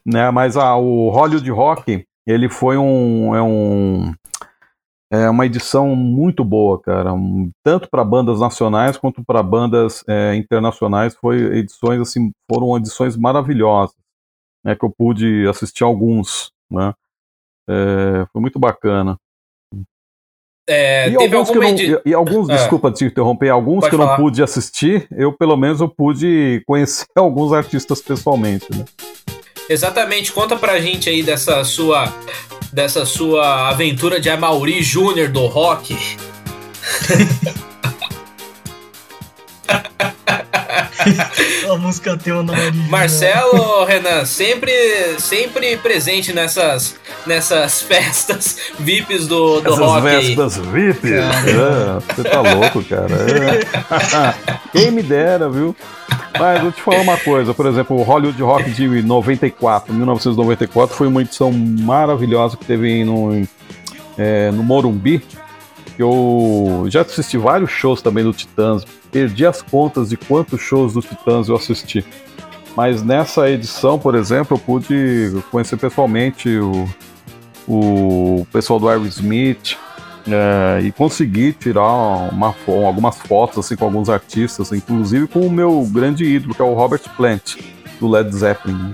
Speaker 4: né? Mas ah, o Hollywood Rock, ele foi um é um é uma edição muito boa, cara. Um- tanto para bandas nacionais quanto para bandas é, internacionais, foi edições assim, foram edições maravilhosas, né? Que eu pude assistir alguns, né? É, foi muito bacana.
Speaker 2: É,
Speaker 4: e, alguns
Speaker 2: alguma
Speaker 4: não, e, e alguns,
Speaker 2: Ah.
Speaker 4: desculpa te interromper, alguns que eu não pude assistir, eu pelo menos eu pude conhecer (laughs) alguns artistas pessoalmente, né?
Speaker 2: Exatamente, conta pra gente aí dessa sua dessa sua aventura de Amaury Júnior do rock. (laughs) (laughs)
Speaker 5: A música tem uma nariz.
Speaker 2: Marcelo, Renan, sempre, sempre presente nessas, nessas festas VIPs do, do
Speaker 4: Essas
Speaker 2: rock. aí.
Speaker 4: vésperas VIP. É, você tá louco, cara. É. (laughs) Quem me dera, viu? Mas vou te falar uma coisa, por exemplo, o Hollywood Rock de 94, 1994, foi uma edição maravilhosa que teve no, é, no Morumbi. Que Eu já assisti vários shows também do Titãs, perdi as contas de quantos shows do Titãs eu assisti. Mas nessa edição, por exemplo, eu pude conhecer pessoalmente o, o pessoal do Aerosmith, é, e consegui tirar uma algumas fotos assim com alguns artistas, inclusive com o meu grande ídolo, que é o Robert Plant, do Led Zeppelin. né?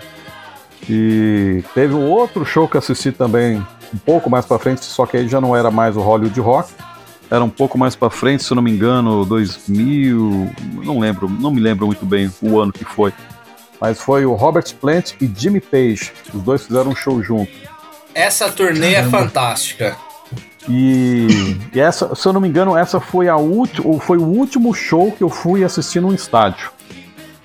Speaker 4: E teve um outro show que assisti também um pouco mais pra frente, só que aí já não era mais o Hollywood Rock, era um pouco mais pra frente, se eu não me engano, 2000, não lembro, não me lembro muito bem o ano que foi. Mas foi o Robert Plant e Jimmy Page. Os dois fizeram um show junto.
Speaker 2: Essa turnê é fantástica.
Speaker 4: E, e essa, se eu não me engano, essa foi a última, foi o último show que eu fui assistir num estádio,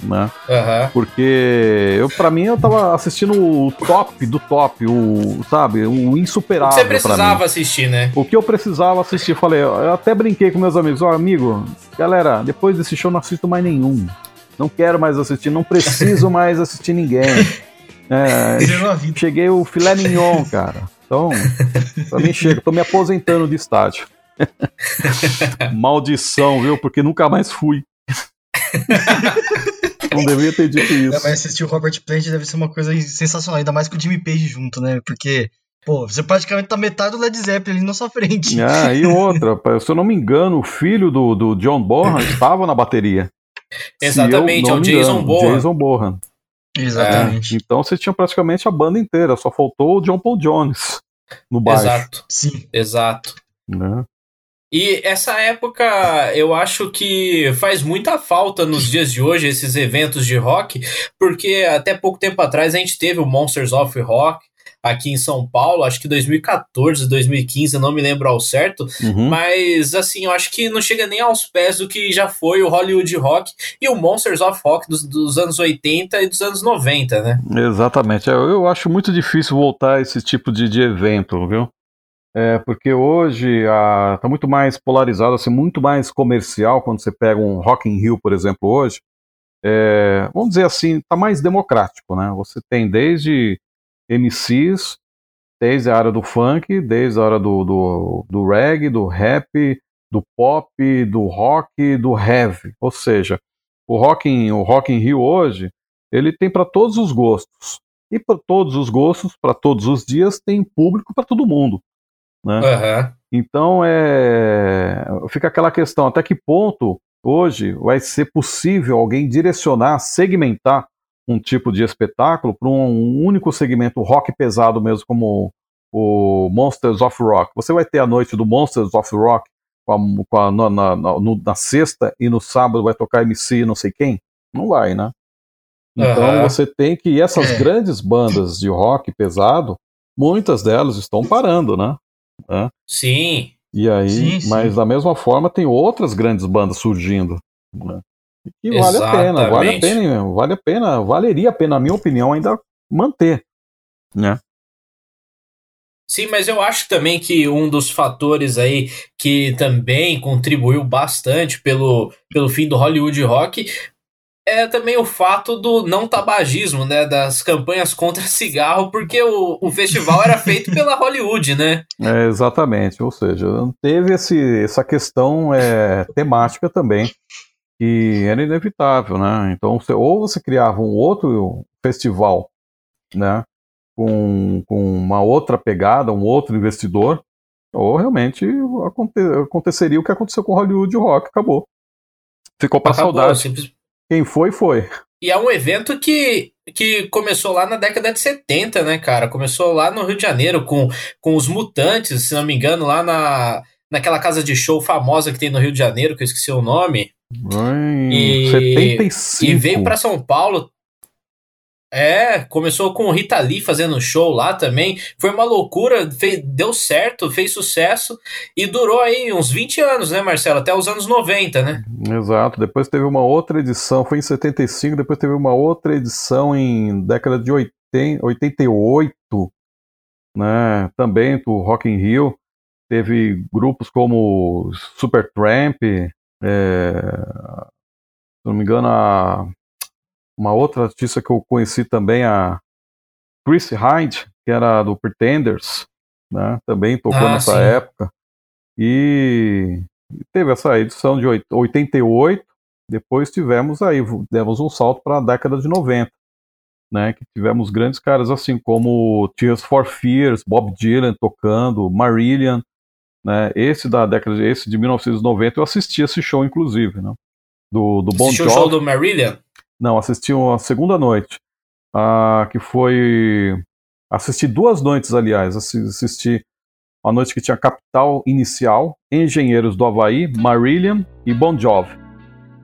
Speaker 4: né?
Speaker 2: Aham.
Speaker 4: Porque eu, para mim, eu tava assistindo o top do top, o sabe, o
Speaker 2: O
Speaker 4: insuperável
Speaker 2: que você
Speaker 4: pra mim.
Speaker 2: precisava assistir, né?
Speaker 4: O que eu precisava assistir, falei, eu até brinquei com meus amigos, ó, amigo, galera, depois desse show não assisto mais nenhum. Não quero mais assistir, não preciso (laughs) mais assistir ninguém. É, cheguei o filé mignon, cara. Então, pra mim chega, tô me aposentando de estádio. (laughs) Maldição, viu? Porque nunca mais fui. (laughs) (laughs) Não devia ter dito
Speaker 5: É,
Speaker 4: isso.
Speaker 5: mas assistir o Robert Plant deve ser uma coisa sensacional, ainda mais com o Jimmy Page junto, né? Porque, pô, você praticamente tá metade do Led Zeppelin ali na sua frente.
Speaker 4: Ah, e (laughs) outra, se eu não me engano, o filho do, do John Bonham (laughs) estava na bateria.
Speaker 2: Exatamente, é
Speaker 4: não
Speaker 2: o
Speaker 4: me
Speaker 2: Jason
Speaker 4: engano,
Speaker 2: Bourne.
Speaker 4: Jason Bonham.
Speaker 5: Exatamente.
Speaker 4: Então você tinha praticamente a banda inteira, só faltou o John Paul Jones no baixo.
Speaker 2: Exato,
Speaker 5: Sim.
Speaker 2: exato.
Speaker 4: Né?
Speaker 2: E essa época, eu acho que faz muita falta nos dias de hoje, esses eventos de rock, porque até pouco tempo atrás a gente teve o Monsters of Rock aqui em São Paulo, acho que 2014, 2015, eu não me lembro ao certo,
Speaker 4: Uhum.
Speaker 2: mas assim, eu acho que não chega nem aos pés do que já foi o Hollywood Rock e o Monsters of Rock dos, dos anos 80 e dos anos 90, né?
Speaker 4: Exatamente. Eu, eu acho muito difícil voltar a esse tipo de, de evento, viu? É, porque hoje a, tá muito mais polarizado, assim, muito mais comercial quando você pega um Rock in Rio, por exemplo, hoje. É, vamos dizer assim, tá mais democrático, né? Você tem desde MCs, desde a área do funk, desde a área do, do, do reggae, do rap, do pop, do rock, do heavy. Ou seja, o Rock in, o rock in Rio hoje, ele tem para todos os gostos. E para todos os gostos, para todos os dias, tem público para todo mundo. Né?
Speaker 2: Aham.
Speaker 4: Então é, fica aquela questão: até que ponto hoje vai ser possível alguém direcionar, segmentar um tipo de espetáculo para um único segmento rock pesado mesmo, como o Monsters of Rock. Você vai ter a noite do Monsters of Rock com a, com a- na, na- na- no- na sexta e no sábado vai tocar MC não sei quem? Não vai, né? Então
Speaker 2: Aham.
Speaker 4: você tem que. E essas (clears throat) grandes bandas de rock pesado, muitas delas estão parando, né?
Speaker 2: Sim,
Speaker 4: E aí,
Speaker 5: Sim, sim.
Speaker 4: mas da mesma forma tem outras grandes bandas surgindo. Né? E que vale a pena, vale a pena, vale a pena, valeria a pena, na minha opinião, ainda manter. Né?
Speaker 2: Sim, mas eu acho também que um dos fatores aí que também contribuiu bastante pelo, pelo fim do Hollywood Rock é também o fato do não tabagismo, né? Das campanhas contra (laughs) cigarro, porque o, o festival era feito (laughs) pela Hollywood, né?
Speaker 4: É, exatamente, ou seja, teve esse, essa questão é, temática também, que era inevitável, né? Então, você- ou você criava um outro festival, né, com, com uma outra pegada, um outro investidor, ou realmente aconte- aconteceria o que aconteceu com Hollywood Rock, acabou. Ficou para saudade.
Speaker 2: simples-
Speaker 4: Quem foi, foi.
Speaker 2: E é um evento que, que começou lá na década de 70, né, cara? Começou lá no Rio de Janeiro com, com os Mutantes, se não me engano, lá na, naquela casa de show famosa que tem no Rio de Janeiro, que eu esqueci o nome.
Speaker 4: Em
Speaker 2: E-
Speaker 4: 75.
Speaker 2: E veio pra São Paulo. É, começou com Rita Lee fazendo show lá também. Foi uma loucura, fez, deu certo, fez sucesso e durou aí uns 20 anos, né, Marcelo? Até os anos 90, né?
Speaker 4: Exato. Depois teve uma outra edição, foi em 75, depois teve uma outra edição em década de 80, 88, né? Também do Rock in Rio. Teve grupos como Supertramp, é, se não me engano, a uma outra artista que eu conheci também, a Chris Hyde, que era do Pretenders, né? Também tocou ah, nessa sim. época. E teve essa edição de 88, depois tivemos aí, demos um salto para a década de 90, né? Que tivemos grandes caras assim como Tears for Fears, Bob Dylan tocando, Marillion, né? Esse da década, esse de 1990 eu assisti esse show inclusive, né? Do, do Bon Jovi.
Speaker 2: o show do Marillion?
Speaker 4: Não, assisti a segunda noite. Uh, que foi. Assisti duas noites, aliás. Assisti a noite que tinha Capital Inicial, Engenheiros do Havaí, Marillion e Bon Jovi.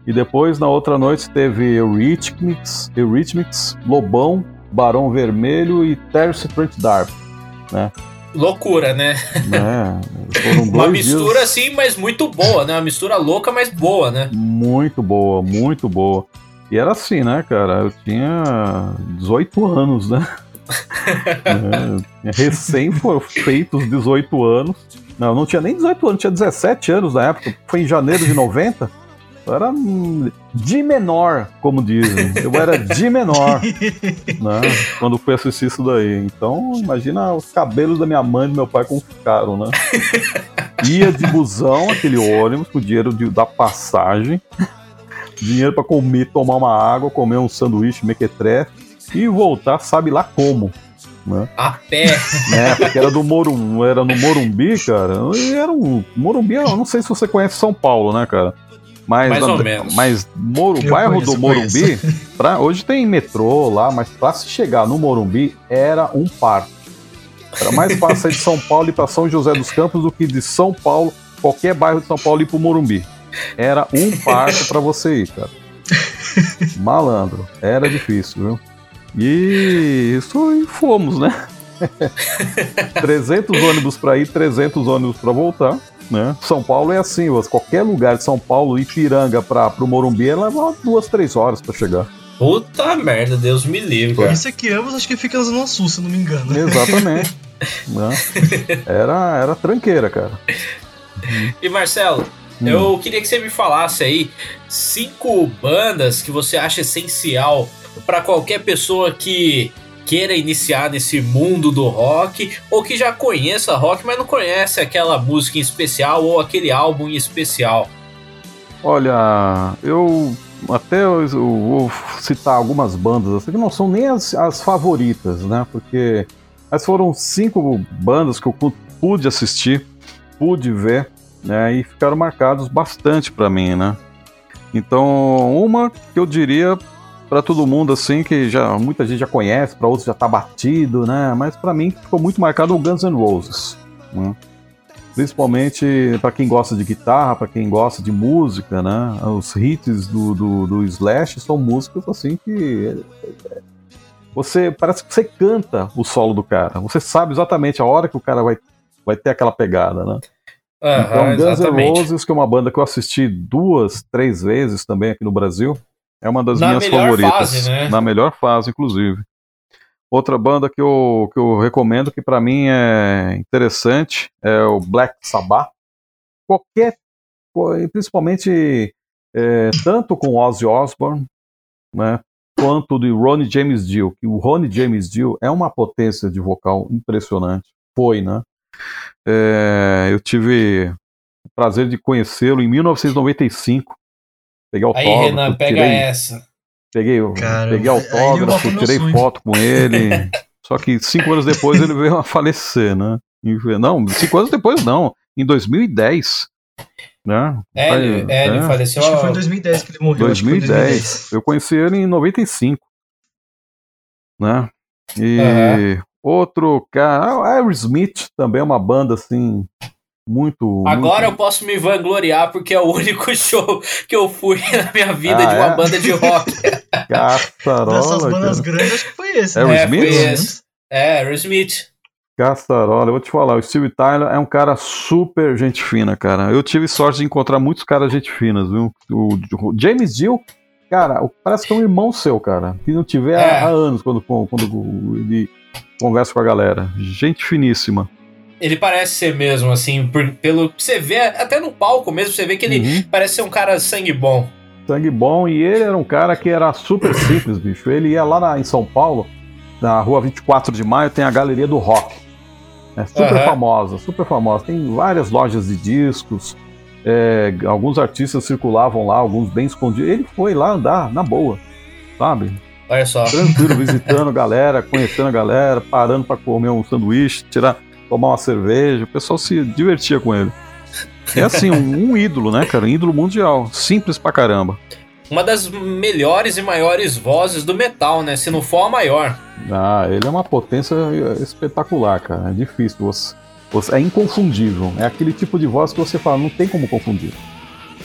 Speaker 4: E depois, na outra noite, teve Eurythmics, Eurythmics Lobão, Barão Vermelho e Terce Trent D'Arby, né?
Speaker 2: Loucura, né?
Speaker 4: É, (laughs)
Speaker 2: Uma mistura dias... assim, mas muito boa, né? Uma mistura louca, mas boa, né?
Speaker 4: Muito boa, muito boa. E era assim, né, cara? Eu tinha 18 anos, né? (laughs) é, recém foram feitos 18 anos. Não, não tinha nem 18 anos, tinha 17 anos na época. Foi em janeiro de 90. Eu era de menor, como dizem. Eu era de menor né, quando fui assistir isso daí. Então, imagina os cabelos da minha mãe e do meu pai como ficaram, né? Ia de busão, aquele ônibus, com o dinheiro de, da passagem dinheiro para comer, tomar uma água, comer um sanduíche mequetrefe e voltar, sabe lá como. Né?
Speaker 2: A pé.
Speaker 4: É, porque era do Morumbi, era no Morumbi, cara. Era um Morumbi, eu não sei se você conhece São Paulo, né, cara? Mas,
Speaker 2: Mais ou menos.
Speaker 4: Mas Moro, bairro conheço, do Morumbi, pra, hoje tem metrô lá, mas para se chegar no Morumbi era um parque. Era mais fácil ir de São Paulo ir para São José dos Campos do que de São Paulo, qualquer bairro de São Paulo ir pro Morumbi. Era um parque para você ir, cara. Malandro. Era difícil, viu? E isso e fomos, né? (laughs) 300 ônibus para ir, 300 ônibus para voltar. Né? São Paulo é assim, qualquer lugar de São Paulo, Ipiranga para o Morumbi, leva duas, três horas para chegar.
Speaker 2: Puta merda, Deus me livre.
Speaker 5: Por isso é que ambos acho que fica no Sul, se não me engano.
Speaker 4: Exatamente. (laughs) né? era, era tranqueira, cara.
Speaker 2: E Marcelo, Hum. Eu queria que você me falasse aí cinco bandas que você acha essencial para qualquer pessoa que queira iniciar nesse mundo do rock ou que já conheça rock, mas não conhece aquela música em especial ou aquele álbum em especial.
Speaker 4: Olha, eu até eu vou citar algumas bandas assim, que não são nem as, as favoritas, né? Porque mas foram cinco bandas que eu pude assistir, pude ver né, e ficaram marcados bastante para mim, né? Então, uma que eu diria para todo mundo assim que já muita gente já conhece, para outros já tá batido, né? Mas para mim ficou muito marcado o Guns N' Roses, né? Principalmente para quem gosta de guitarra, para quem gosta de música, né? Os hits do, do, do Slash são músicas assim que você parece que você canta o solo do cara. Você sabe exatamente a hora que o cara vai, vai ter aquela pegada, né? Uhum, então, Guns N' Roses, que é uma banda que eu assisti duas, três vezes também aqui no Brasil, é uma das
Speaker 2: Na
Speaker 4: minhas favoritas.
Speaker 2: Fase, né?
Speaker 4: Na melhor fase, inclusive. Outra banda que eu, que eu recomendo, que para mim é interessante, é o Black Sabbath. Qualquer, principalmente é, tanto com Ozzy Osbourne, né, quanto de Ronnie James Dio, que o Ronnie James Dio é uma potência de vocal impressionante. Foi, né? É, eu tive o prazer de conhecê-lo em 1995. Peguei autógrafo. Aí, Renan,
Speaker 2: pega tirei, essa.
Speaker 4: Peguei, peguei autógrafo, tirei foto com ele. (laughs) Só que cinco anos depois ele veio a falecer, né? Não, cinco anos depois não. Em 2010. Né?
Speaker 2: É, ele, é, ele é. faleceu.
Speaker 5: Acho que foi em 2010 que ele morreu.
Speaker 4: 2010. 2010. Eu conheci ele em 95. Né? E uhum. Outro cara, ah, Aerosmith também é uma banda assim muito.
Speaker 2: Agora
Speaker 4: muito...
Speaker 2: eu posso me vangloriar porque é o único (laughs) show que eu fui na minha vida ah, de uma é? banda de rock. (laughs)
Speaker 4: Caçarola.
Speaker 5: Dessas bandas
Speaker 4: cara.
Speaker 5: grandes, acho que foi esse.
Speaker 4: É o
Speaker 5: né?
Speaker 2: Smith?
Speaker 5: Pelo
Speaker 2: Foi esse. É, Aerosmith.
Speaker 4: Caçarola, eu vou te falar, o Steve Tyler é um cara super gente fina, cara. Eu tive sorte de encontrar muitos caras gente finas, viu? O, James Dill, cara, parece que é um irmão seu, cara. Que não tiver há-
Speaker 2: É.
Speaker 4: há anos quando, quando ele conversa com a galera. Gente finíssima.
Speaker 2: Ele parece ser mesmo, assim, por- pelo que você vê, até no palco mesmo, você vê que ele
Speaker 4: Uhum.
Speaker 2: parece ser um cara sangue bom.
Speaker 4: Sangue bom, e ele era um cara que era super simples, bicho. Ele ia lá na- em São Paulo, na rua 24 de maio, tem a Galeria do Rock. É super
Speaker 2: Aham.
Speaker 4: famosa, super famosa. Tem várias lojas de discos, é, alguns artistas circulavam lá, alguns bem escondidos. Ele foi lá andar na boa, sabe?
Speaker 2: Olha só.
Speaker 4: Tranquilo, (laughs) visitando a galera, conhecendo a galera, parando para comer um sanduíche, tirar, tomar uma cerveja. O pessoal se divertia com ele. É assim, um, um ídolo, né, cara? Um ídolo mundial. Simples pra caramba.
Speaker 2: Uma das melhores e maiores vozes do metal, né? Se não for a maior.
Speaker 4: Ah, ele é uma potência espetacular, cara. É difícil. Você, você- é inconfundível. É aquele tipo de voz que você fala, não tem como confundir.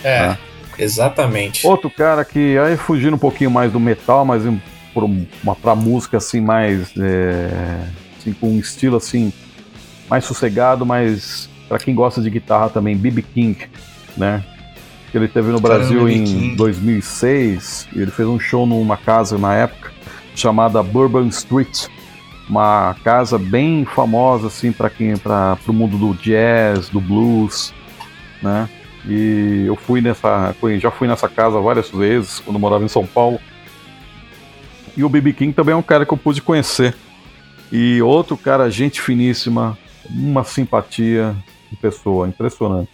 Speaker 2: É,
Speaker 4: Ah.
Speaker 2: Exatamente.
Speaker 4: Outro cara que, aí fugindo um pouquinho mais do metal, mas por um- uma pra música assim mais. é, assim, com um estilo assim mais sossegado, mas pra quem gosta de guitarra também, B.B. King, né? Que ele teve no
Speaker 5: Caramba,
Speaker 4: Brasil
Speaker 5: B.B.
Speaker 4: em
Speaker 5: King.
Speaker 4: 2006 e ele fez um show numa casa na época chamada Bourbon Street, uma casa bem famosa assim para quem para o mundo do jazz, do blues, né? E eu fui nessa, já fui nessa casa várias vezes quando morava em São Paulo. E o BB King também é um cara que eu pude conhecer. E outro cara, gente finíssima, uma simpatia de pessoa, impressionante.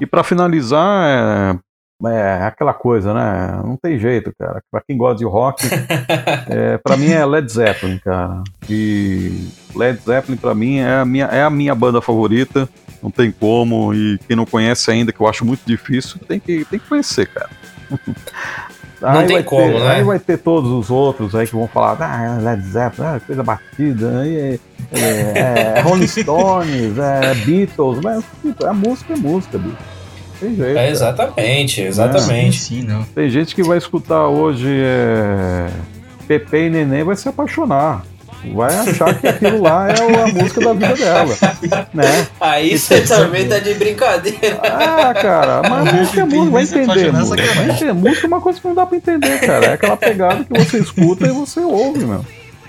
Speaker 4: E para finalizar, é, é aquela coisa, né? Não tem jeito, cara. Para quem gosta de rock, (laughs) é, para mim é Led Zeppelin, cara. E Led Zeppelin para mim é a minha é a minha banda favorita. Não tem como e quem não conhece ainda, que eu acho muito difícil, tem que tem que conhecer, cara. (laughs)
Speaker 2: Não
Speaker 4: Aí
Speaker 2: tem
Speaker 4: vai
Speaker 2: como,
Speaker 4: ter-
Speaker 2: né?
Speaker 4: Aí vai ter todos os outros aí que vão falar, ah, Led Zeppelin, ah, coisa batida, aí é, é, é Rolling Stones, é Beatles, mas tipo, a música é música, bicho. Tem jeito.
Speaker 2: É, exatamente, exatamente.
Speaker 5: Sim, sim, não.
Speaker 4: Tem gente que vai escutar hoje é, Pepe e Neném vai se apaixonar. Vai achar que aquilo lá é a música da vida dela, né?
Speaker 2: Aí você também tá de brincadeira.
Speaker 4: Ah, cara, mas música é música, vai entender,
Speaker 5: é
Speaker 4: música.
Speaker 5: sacanagem.
Speaker 4: Vai entender. Música é uma coisa que não dá pra entender, cara. É aquela pegada que você escuta e você ouve, meu.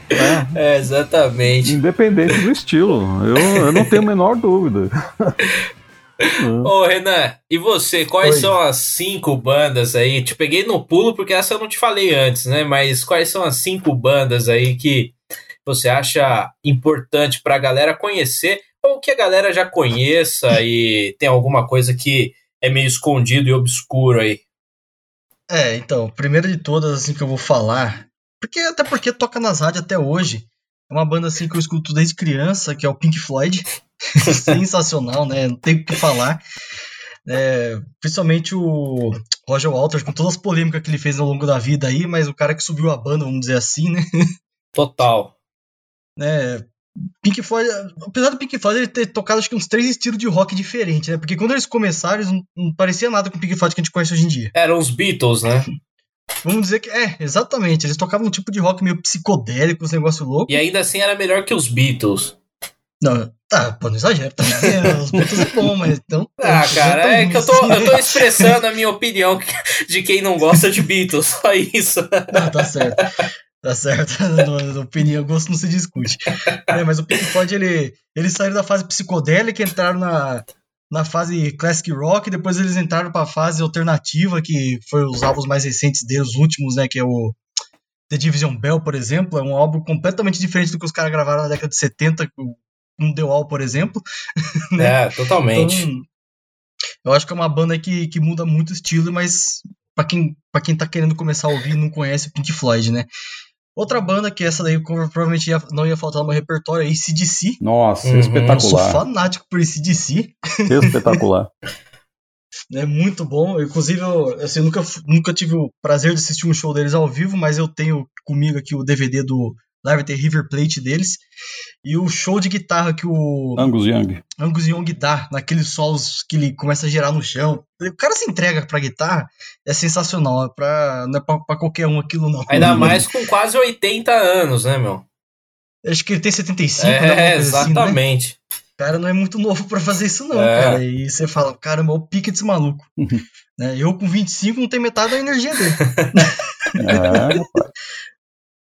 Speaker 4: né?
Speaker 2: É, exatamente.
Speaker 4: Independente do estilo. Eu, eu não tenho a menor dúvida.
Speaker 2: Ô, Renan, e você? Quais
Speaker 5: Oi.
Speaker 2: são as cinco bandas aí? Te peguei no pulo porque essa eu não te falei antes, né? Mas quais são as cinco bandas aí que você acha importante pra galera conhecer ou que a galera já conheça e tem alguma coisa que é meio escondido e obscuro aí?
Speaker 5: É, então, primeira de todas, assim, que eu vou falar, porque até porque toca nas rádios até hoje, é uma banda, assim, que eu escuto desde criança, que é o Pink Floyd, (laughs) sensacional, né, não tem o que falar, É, principalmente o Roger Waters, com todas as polêmicas que ele fez ao longo da vida aí, mas o cara que subiu a banda, vamos dizer assim, né,
Speaker 2: Total.
Speaker 5: né, (laughs) Pink Floyd, apesar do Pink Floyd ele ter tocado acho que uns três estilos de rock diferentes, né, porque quando eles começaram, eles não, não parecia nada com o Pink Floyd que a gente conhece hoje em dia.
Speaker 2: Eram os Beatles, né? (laughs)
Speaker 5: Vamos dizer que é, exatamente. Eles tocavam um tipo de rock meio psicodélico, uns negócio louco.
Speaker 2: E ainda assim era melhor que os Beatles.
Speaker 5: Não, tá, pô, não exagero. É, os Beatles é bom, mas então. (laughs)
Speaker 2: Ah, cara, é que eu tô,
Speaker 5: assim,
Speaker 2: eu tô expressando a minha opinião de quem não gosta de Beatles, (laughs) só isso.
Speaker 5: Não, tá certo. Tá certo. (laughs) Opinião, gosto não se discute. É, mas o Pink Floyd, ele, eles saíram da fase psicodélica, entraram na, na fase classic rock, depois eles entraram pra fase alternativa, que foi os álbuns mais recentes deles, os últimos, né, que é o The Division Bell, por exemplo, é um álbum completamente diferente do que os caras gravaram na década de 70, com um The Wall, por exemplo. (laughs)
Speaker 2: É, totalmente.
Speaker 5: Então, eu acho que é uma banda que, que muda muito o estilo, mas pra quem, pra quem tá querendo começar a ouvir e não conhece o Pink Floyd, né? Outra banda que essa daí provavelmente ia- não ia faltar no meu repertório é ACDC.
Speaker 4: Nossa,
Speaker 2: Uhum.
Speaker 5: Eu sou
Speaker 4: espetacular.
Speaker 5: fanático por ACDC. (laughs)
Speaker 4: Espetacular. (laughs)
Speaker 5: É muito bom. Inclusive, eu, assim, eu nunca, nunca tive o prazer de assistir um show deles ao vivo, mas eu tenho comigo aqui o DVD do Lá vai ter River Plate deles. E o show de guitarra que o
Speaker 4: Angus Young.
Speaker 5: Angus Young dá, naqueles solos que ele começa a girar no chão. O cara se entrega pra guitarra, é sensacional. É pra, não é pra, pra qualquer um aquilo, não.
Speaker 2: Ainda mais com quase 80 anos, né, meu?
Speaker 5: Acho que ele tem 75, né?
Speaker 2: É,
Speaker 5: assim, né?
Speaker 2: exatamente.
Speaker 5: O cara não é muito novo pra fazer isso, não,
Speaker 2: É.
Speaker 5: cara. E você fala, caramba, o pique desse maluco. (laughs) né? Eu com 25 não tenho metade da energia dele. (laughs)
Speaker 4: É,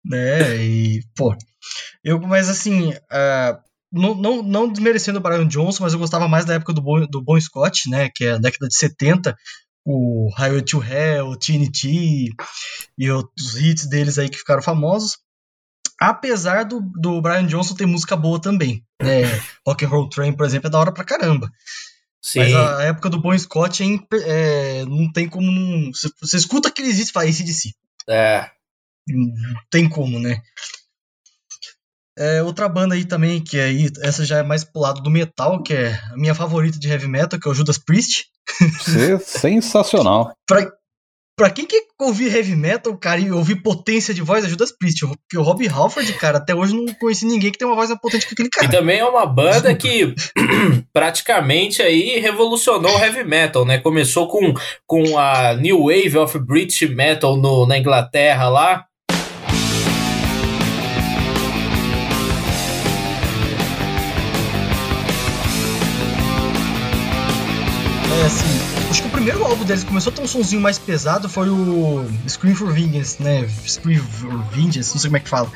Speaker 5: né? E, pô. Eu, mas assim, ah, não, não, não desmerecendo o Brian Johnson, mas eu gostava mais da época do Bon, do bon Scott, né? Que é a década de 70. O Highway to Hell, o TNT e outros hits deles aí que ficaram famosos. Apesar do, do Brian Johnson ter música boa também. Né? Rock and Roll Train, por exemplo, é da hora pra caramba.
Speaker 2: Sim.
Speaker 5: Mas a época do Bon Scott é, é, não tem como não. Você, você escuta aqueles hits e fala ACDC.
Speaker 2: É.
Speaker 5: Não tem como, né? É, outra banda aí também, que aí, essa já é mais pro lado do metal, que é a minha favorita de heavy metal, que é o Judas Priest.
Speaker 4: Ser sensacional. (laughs)
Speaker 5: Pra, pra quem que ouvir heavy metal, cara, e ouvir potência de voz, é Judas Priest. Porque o Rob Halford, cara, até hoje não conheci ninguém que tem uma voz mais potente que aquele
Speaker 2: E
Speaker 5: cara.
Speaker 2: também é uma banda que (laughs) (clears throat) praticamente aí revolucionou o heavy metal, né? Começou com, com a New Wave of British Metal no, na Inglaterra lá.
Speaker 5: Assim, acho que o primeiro álbum deles começou a ter um sonzinho mais pesado foi o Scream for Vengeance, né? Scream for Vengeance, não sei como é que fala.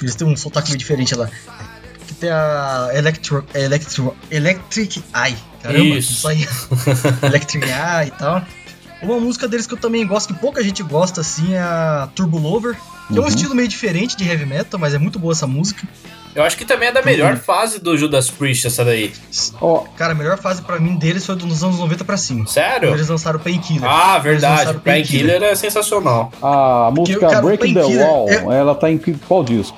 Speaker 5: Eles têm um sotaque meio diferente lá. Que tem a Electro, Electro, Electric Eye. Caramba,
Speaker 2: Isso.
Speaker 5: isso aí. (laughs) Electric Eye e tal. Uma música deles que eu também gosto, que pouca gente gosta, assim, é a Turbo Lover. Que é um
Speaker 4: Uhum.
Speaker 5: estilo meio diferente de heavy metal, mas é muito boa essa música.
Speaker 2: Eu acho que também é da melhor fase do Judas Priest essa daí.
Speaker 4: Ó,
Speaker 5: Cara, a melhor fase pra mim deles foi dos anos 90 pra cima. Quando
Speaker 2: Sério?
Speaker 5: eles lançaram o Painkiller.
Speaker 2: Ah, verdade. Painkiller é sensacional.
Speaker 4: a música
Speaker 5: cara,
Speaker 4: Breaking the
Speaker 5: Painkiller
Speaker 4: Wall,
Speaker 5: é-
Speaker 4: ela tá em qual disco?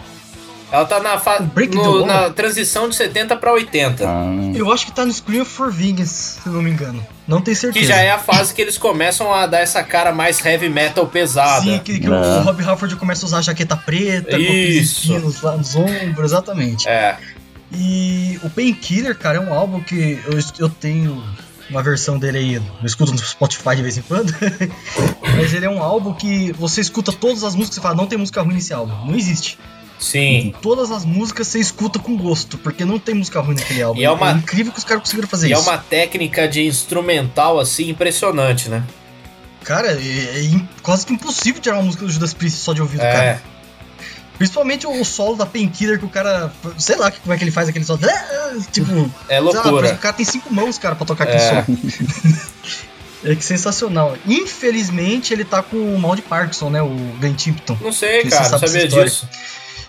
Speaker 2: Ela tá na, fa- no- na transição de 70 pra 80.
Speaker 4: Ah,
Speaker 5: Eu acho que tá no Scream for Vengeance, se não me engano. Não tenho certeza.
Speaker 2: Que já é a fase que eles começam a dar essa cara mais heavy metal pesada.
Speaker 5: Sim, que, que
Speaker 4: É.
Speaker 5: o Rob Halford começa a usar a jaqueta preta, com aqueles
Speaker 2: Isso.
Speaker 5: espinos lá nos ombros, exatamente.
Speaker 2: É.
Speaker 5: E o Painkiller, cara, é um álbum que eu, eu tenho uma versão dele aí, eu escuto no Spotify de vez em quando. (laughs) Mas ele é um álbum que você escuta todas as músicas e fala, não tem música ruim nesse álbum. Não existe.
Speaker 2: Sim.
Speaker 5: Todas as músicas você escuta com gosto, porque não tem música ruim naquele álbum.
Speaker 2: E é uma-
Speaker 5: incrível que os caras conseguiram fazer
Speaker 2: E é
Speaker 5: isso.
Speaker 2: uma técnica de instrumental assim impressionante, né?
Speaker 5: Cara, é, é quase que impossível tirar uma música do Judas Priest só de ouvido, cara.
Speaker 2: É.
Speaker 5: Principalmente o solo da Painkiller que o cara. Sei lá como é que ele faz aquele solo. (laughs) Tipo.
Speaker 2: É
Speaker 5: sei lá,
Speaker 2: loucura.
Speaker 5: o cara tem cinco mãos, cara, pra tocar aquele
Speaker 2: É.
Speaker 5: solo. (laughs) É que sensacional. Infelizmente, ele tá com o mal de Parkinson, né? O Glenn Tipton.
Speaker 2: Não sei, cara, não sabia disso.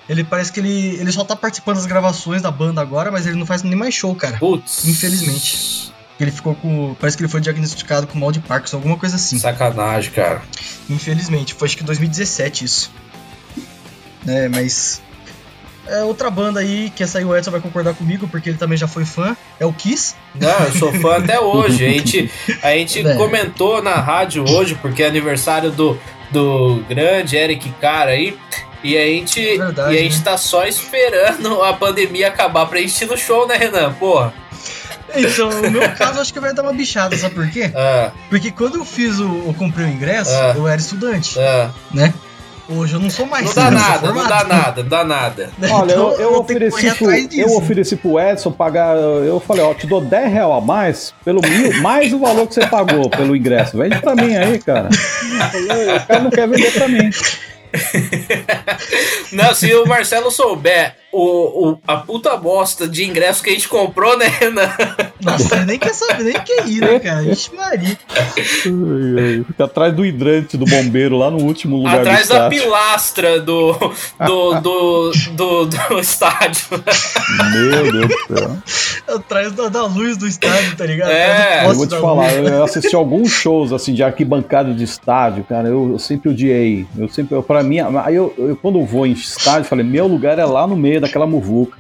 Speaker 5: Ele parece que ele, ele só tá participando das gravações da banda agora, mas ele não faz nem mais show, cara.
Speaker 2: Putz.
Speaker 5: Infelizmente. Ele ficou com. Parece que ele foi diagnosticado com mal de Parkinson, alguma coisa assim.
Speaker 2: Sacanagem, cara.
Speaker 5: Infelizmente, foi acho que 2017 isso. É, mas. É outra banda aí, que essa aí o Edson vai concordar comigo, porque ele também já foi fã, é o Kiss.
Speaker 2: Não, eu sou fã até (laughs) hoje. A gente, a gente
Speaker 5: É.
Speaker 2: comentou na rádio hoje, porque é aniversário do, do grande Eric Cara aí. E a gente,
Speaker 5: Verdade,
Speaker 2: e a gente
Speaker 5: né?
Speaker 2: tá só esperando a pandemia acabar pra gente ir no show, né, Renan? Porra.
Speaker 5: Então, no meu caso, acho que vai dar uma bichada, sabe por quê?
Speaker 2: Ah,
Speaker 5: Porque quando eu fiz o. Eu comprei o ingresso,
Speaker 2: Ah.
Speaker 5: eu era estudante,
Speaker 2: ah.
Speaker 5: né? Hoje eu não sou mais.
Speaker 2: Não dá
Speaker 5: eu
Speaker 2: nada, não dá nada, não dá nada.
Speaker 4: Olha, eu,
Speaker 5: Então,
Speaker 4: eu,
Speaker 5: ter que
Speaker 4: ofereci pro, eu ofereci pro Edson pagar. Eu falei, ó, te dou 10 real a mais pelo mil, mais o valor que você pagou pelo ingresso. Vende pra mim aí, cara. Eu (laughs) O cara não quer vender pra mim.
Speaker 2: Não, se o Marcelo souber o, o, a puta bosta de ingresso que a gente comprou, né, Renan?
Speaker 5: Nossa, nem quer saber, nem quer ir, né, cara? Ixi, Maria.
Speaker 4: Fica atrás do hidrante do bombeiro lá no último lugar
Speaker 2: Atrás
Speaker 4: do
Speaker 2: da
Speaker 4: estádio.
Speaker 2: pilastra do, do, do, do, do estádio.
Speaker 4: Meu Deus do céu.
Speaker 5: Atrás da, da luz do estádio, tá ligado?
Speaker 2: É,
Speaker 4: Eu vou te
Speaker 5: da
Speaker 4: falar,
Speaker 5: luz.
Speaker 4: eu assisti alguns shows assim de arquibancada de estádio, cara. Eu, eu sempre odiei. Eu sempre, eu, para mim, aí eu, eu quando vou em estádio, falei, meu lugar é lá no meio daquela muvuca.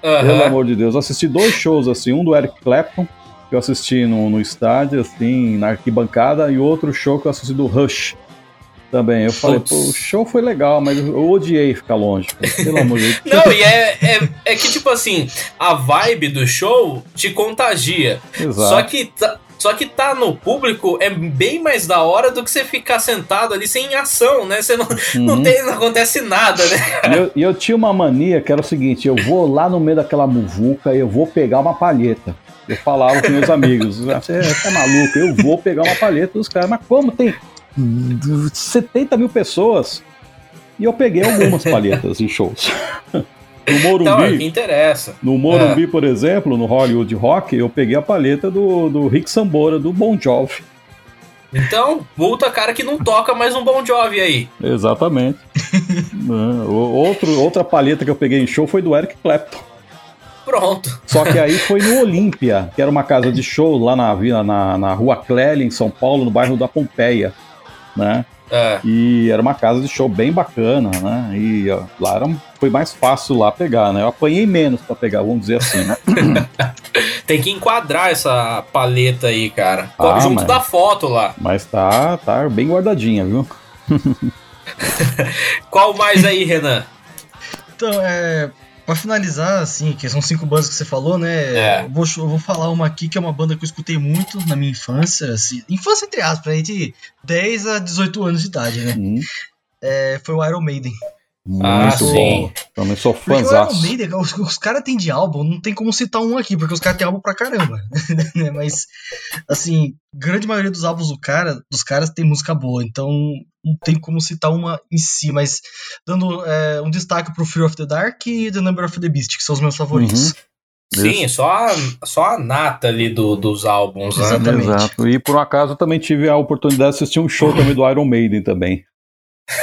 Speaker 4: Pelo amor de Deus. Eu assisti dois shows assim, um do Eric Clapton, que eu assisti no, no estádio, assim, na arquibancada, e outro show que eu assisti do Rush. Também, eu falei,
Speaker 2: Putz.
Speaker 4: pô, o show foi legal, mas eu odiei ficar longe. Pelo amor de Deus.
Speaker 2: Não, e é, é, é que, tipo assim, a vibe do show te contagia.
Speaker 4: Exato.
Speaker 2: Só que, tá, só que tá no público é bem mais da hora do que você ficar sentado ali sem ação, né? Você não, não,
Speaker 4: Uhum.
Speaker 2: tem, não acontece nada, né?
Speaker 4: E eu, eu tinha uma mania que era o seguinte: eu vou lá no meio daquela muvuca e eu vou pegar uma palheta. Eu falava com meus amigos: você você é maluco, eu vou pegar uma palheta dos caras. Mas como tem 70 mil pessoas? E eu peguei algumas palhetas em shows. No Morumbi,
Speaker 2: Então, é que interessa.
Speaker 4: no Morumbi, por exemplo, no Hollywood Rock, eu peguei a palheta do, do Rick Sambora, do Bon Jovi.
Speaker 2: Então, puta cara que não toca mais um Bon Jovi aí.
Speaker 4: Exatamente. (laughs) Né, Outro, outra palheta que eu peguei em show foi do Eric Clapton.
Speaker 2: Pronto.
Speaker 4: Só que aí foi no (laughs) Olímpia, que era uma casa de show lá na, na, na rua Clélia, em São Paulo, no bairro da Pompeia, né?
Speaker 2: É.
Speaker 4: E era uma casa de show bem bacana, né? E ó, lá era, um- foi mais fácil lá pegar, né? Eu apanhei menos pra pegar, vamos dizer assim, né? (laughs)
Speaker 2: Tem que enquadrar essa paleta aí, cara.
Speaker 4: Ah,
Speaker 2: Junto
Speaker 4: mas-
Speaker 2: da foto lá.
Speaker 4: Mas tá, tá bem guardadinha, viu? (laughs) (laughs)
Speaker 2: Qual mais aí, Renan?
Speaker 5: Então, é. Pra finalizar, assim, que são cinco bandas que você falou, né?
Speaker 2: É.
Speaker 5: Eu, vou, eu vou falar uma aqui que é uma banda que eu escutei muito na minha infância, assim. Infância entre aspas, aí de 10 a 18 anos de idade, né?
Speaker 4: Hum,
Speaker 5: É, foi o Iron Maiden.
Speaker 4: Muito
Speaker 2: Ah,
Speaker 4: bom.
Speaker 2: sim.
Speaker 4: Também sou
Speaker 5: Porque o Iron
Speaker 4: fãzaço.
Speaker 5: Maiden, os, os caras têm de álbum, não tem como citar um aqui, porque os caras têm álbum pra caramba. (laughs) né? Mas, assim, grande maioria dos álbuns do cara, dos caras tem música boa, então não tem como citar uma em si, mas dando é, um destaque pro Fear of the Dark e The Number of the Beast, que são os meus favoritos.
Speaker 4: Uhum.
Speaker 2: Sim, só a, só a nata ali do, dos álbuns, né?
Speaker 5: Exato. Exatamente.
Speaker 4: Exato. E por um acaso eu também tive a oportunidade de assistir um show também do Iron Maiden também.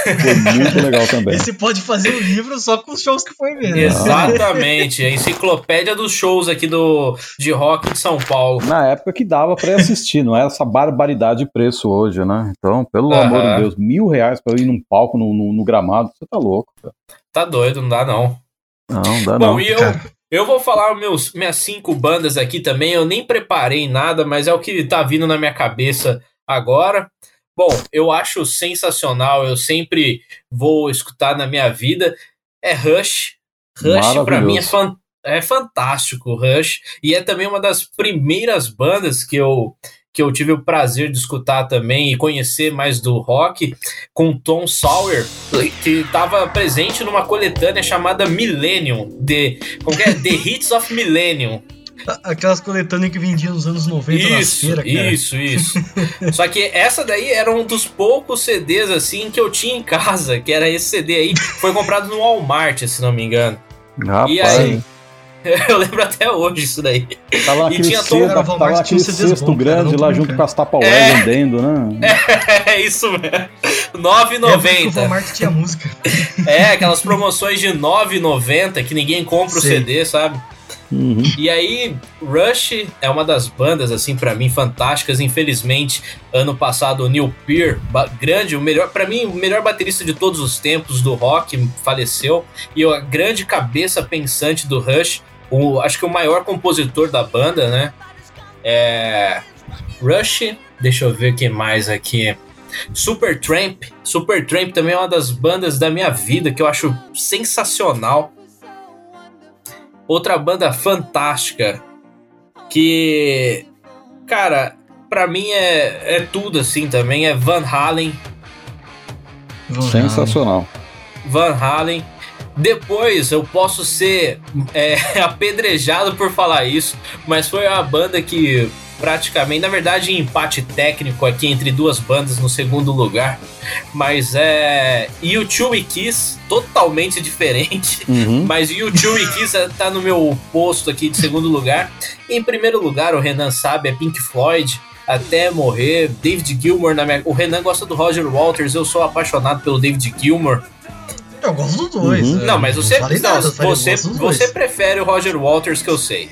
Speaker 4: Foi muito legal também. (laughs)
Speaker 5: Esse pode fazer um livro só com os shows que foi ver, né?
Speaker 2: Exatamente, a enciclopédia dos shows aqui do, de rock de São Paulo.
Speaker 4: Na época que dava pra ir assistir, não era essa barbaridade de preço hoje, né? Então, pelo amor de Deus, mil reais pra eu ir num palco no, no- no gramado, você tá louco. cara.
Speaker 2: Tá doido, não dá não.
Speaker 4: Não, não dá
Speaker 2: Bom,
Speaker 4: não.
Speaker 2: e eu, eu vou falar meus, minhas cinco bandas aqui também. Eu nem preparei nada, mas é o que tá vindo na minha cabeça agora. Bom, eu acho sensacional. Eu sempre vou escutar na minha vida. É Rush. Rush, pra mim, é, fan- é fantástico, Rush. E é também uma das primeiras bandas que eu, que eu tive o prazer de escutar também e conhecer mais do rock, com Tom Sawyer, que estava presente numa coletânea chamada Millennium, The, como que é? The Hits of Millennium.
Speaker 5: Aquelas coletâneas que vendiam nos anos 90 nas
Speaker 2: Isso,
Speaker 5: feiras, cara.
Speaker 2: isso, isso. (laughs) Só que essa daí era um dos poucos CDs assim que eu tinha em casa, que era esse CD aí, foi comprado no Walmart, se não me engano.
Speaker 4: Rapaz,
Speaker 2: E aí? (laughs) Eu lembro até hoje isso daí.
Speaker 4: tava
Speaker 2: e tinha todo-
Speaker 5: Cara, o Walmart
Speaker 4: tava naquele
Speaker 5: tinha CDs
Speaker 4: cesto
Speaker 5: cara,
Speaker 4: grande lá junto com as Tupperware
Speaker 2: É.
Speaker 4: vendendo, né? (laughs)
Speaker 2: É isso mesmo.
Speaker 5: É porque o
Speaker 2: 9,90.
Speaker 5: Walmart tinha música.
Speaker 2: É, aquelas promoções de 9,90 que ninguém compra o
Speaker 5: Sim.
Speaker 2: CD, sabe?
Speaker 4: Uhum.
Speaker 2: E aí, Rush é uma das bandas, assim, pra mim, fantásticas. Infelizmente, ano passado, o Neil Peart, grande, o melhor, para mim, o melhor baterista de todos os tempos do rock, faleceu. E a grande cabeça pensante do Rush, o, acho que o maior compositor da banda, né? É. Rush, deixa eu ver o que mais aqui. Supertramp. Supertramp também é uma das bandas da minha vida que eu acho sensacional. Outra banda fantástica que, cara, pra mim é, é tudo assim também. É Van Halen.
Speaker 4: Sensacional.
Speaker 2: Van Halen. Depois eu posso ser é, (laughs) apedrejado por falar isso, mas foi a banda que praticamente, na verdade, em empate técnico aqui entre duas bandas no segundo lugar, mas é U2 e Kiss, totalmente diferente.
Speaker 4: Uhum.
Speaker 2: Mas U2 e Kiss tá no meu posto aqui de segundo lugar. Em primeiro lugar, o Renan sabe, é Pink Floyd. Até morrer, David Gilmour na minha... O Renan gosta do Roger Waters, eu sou apaixonado pelo David Gilmour.
Speaker 5: Eu gosto dos dois.
Speaker 4: Uhum.
Speaker 5: é,
Speaker 2: Não, mas você, não, você, você prefere o Roger Waters que eu sei.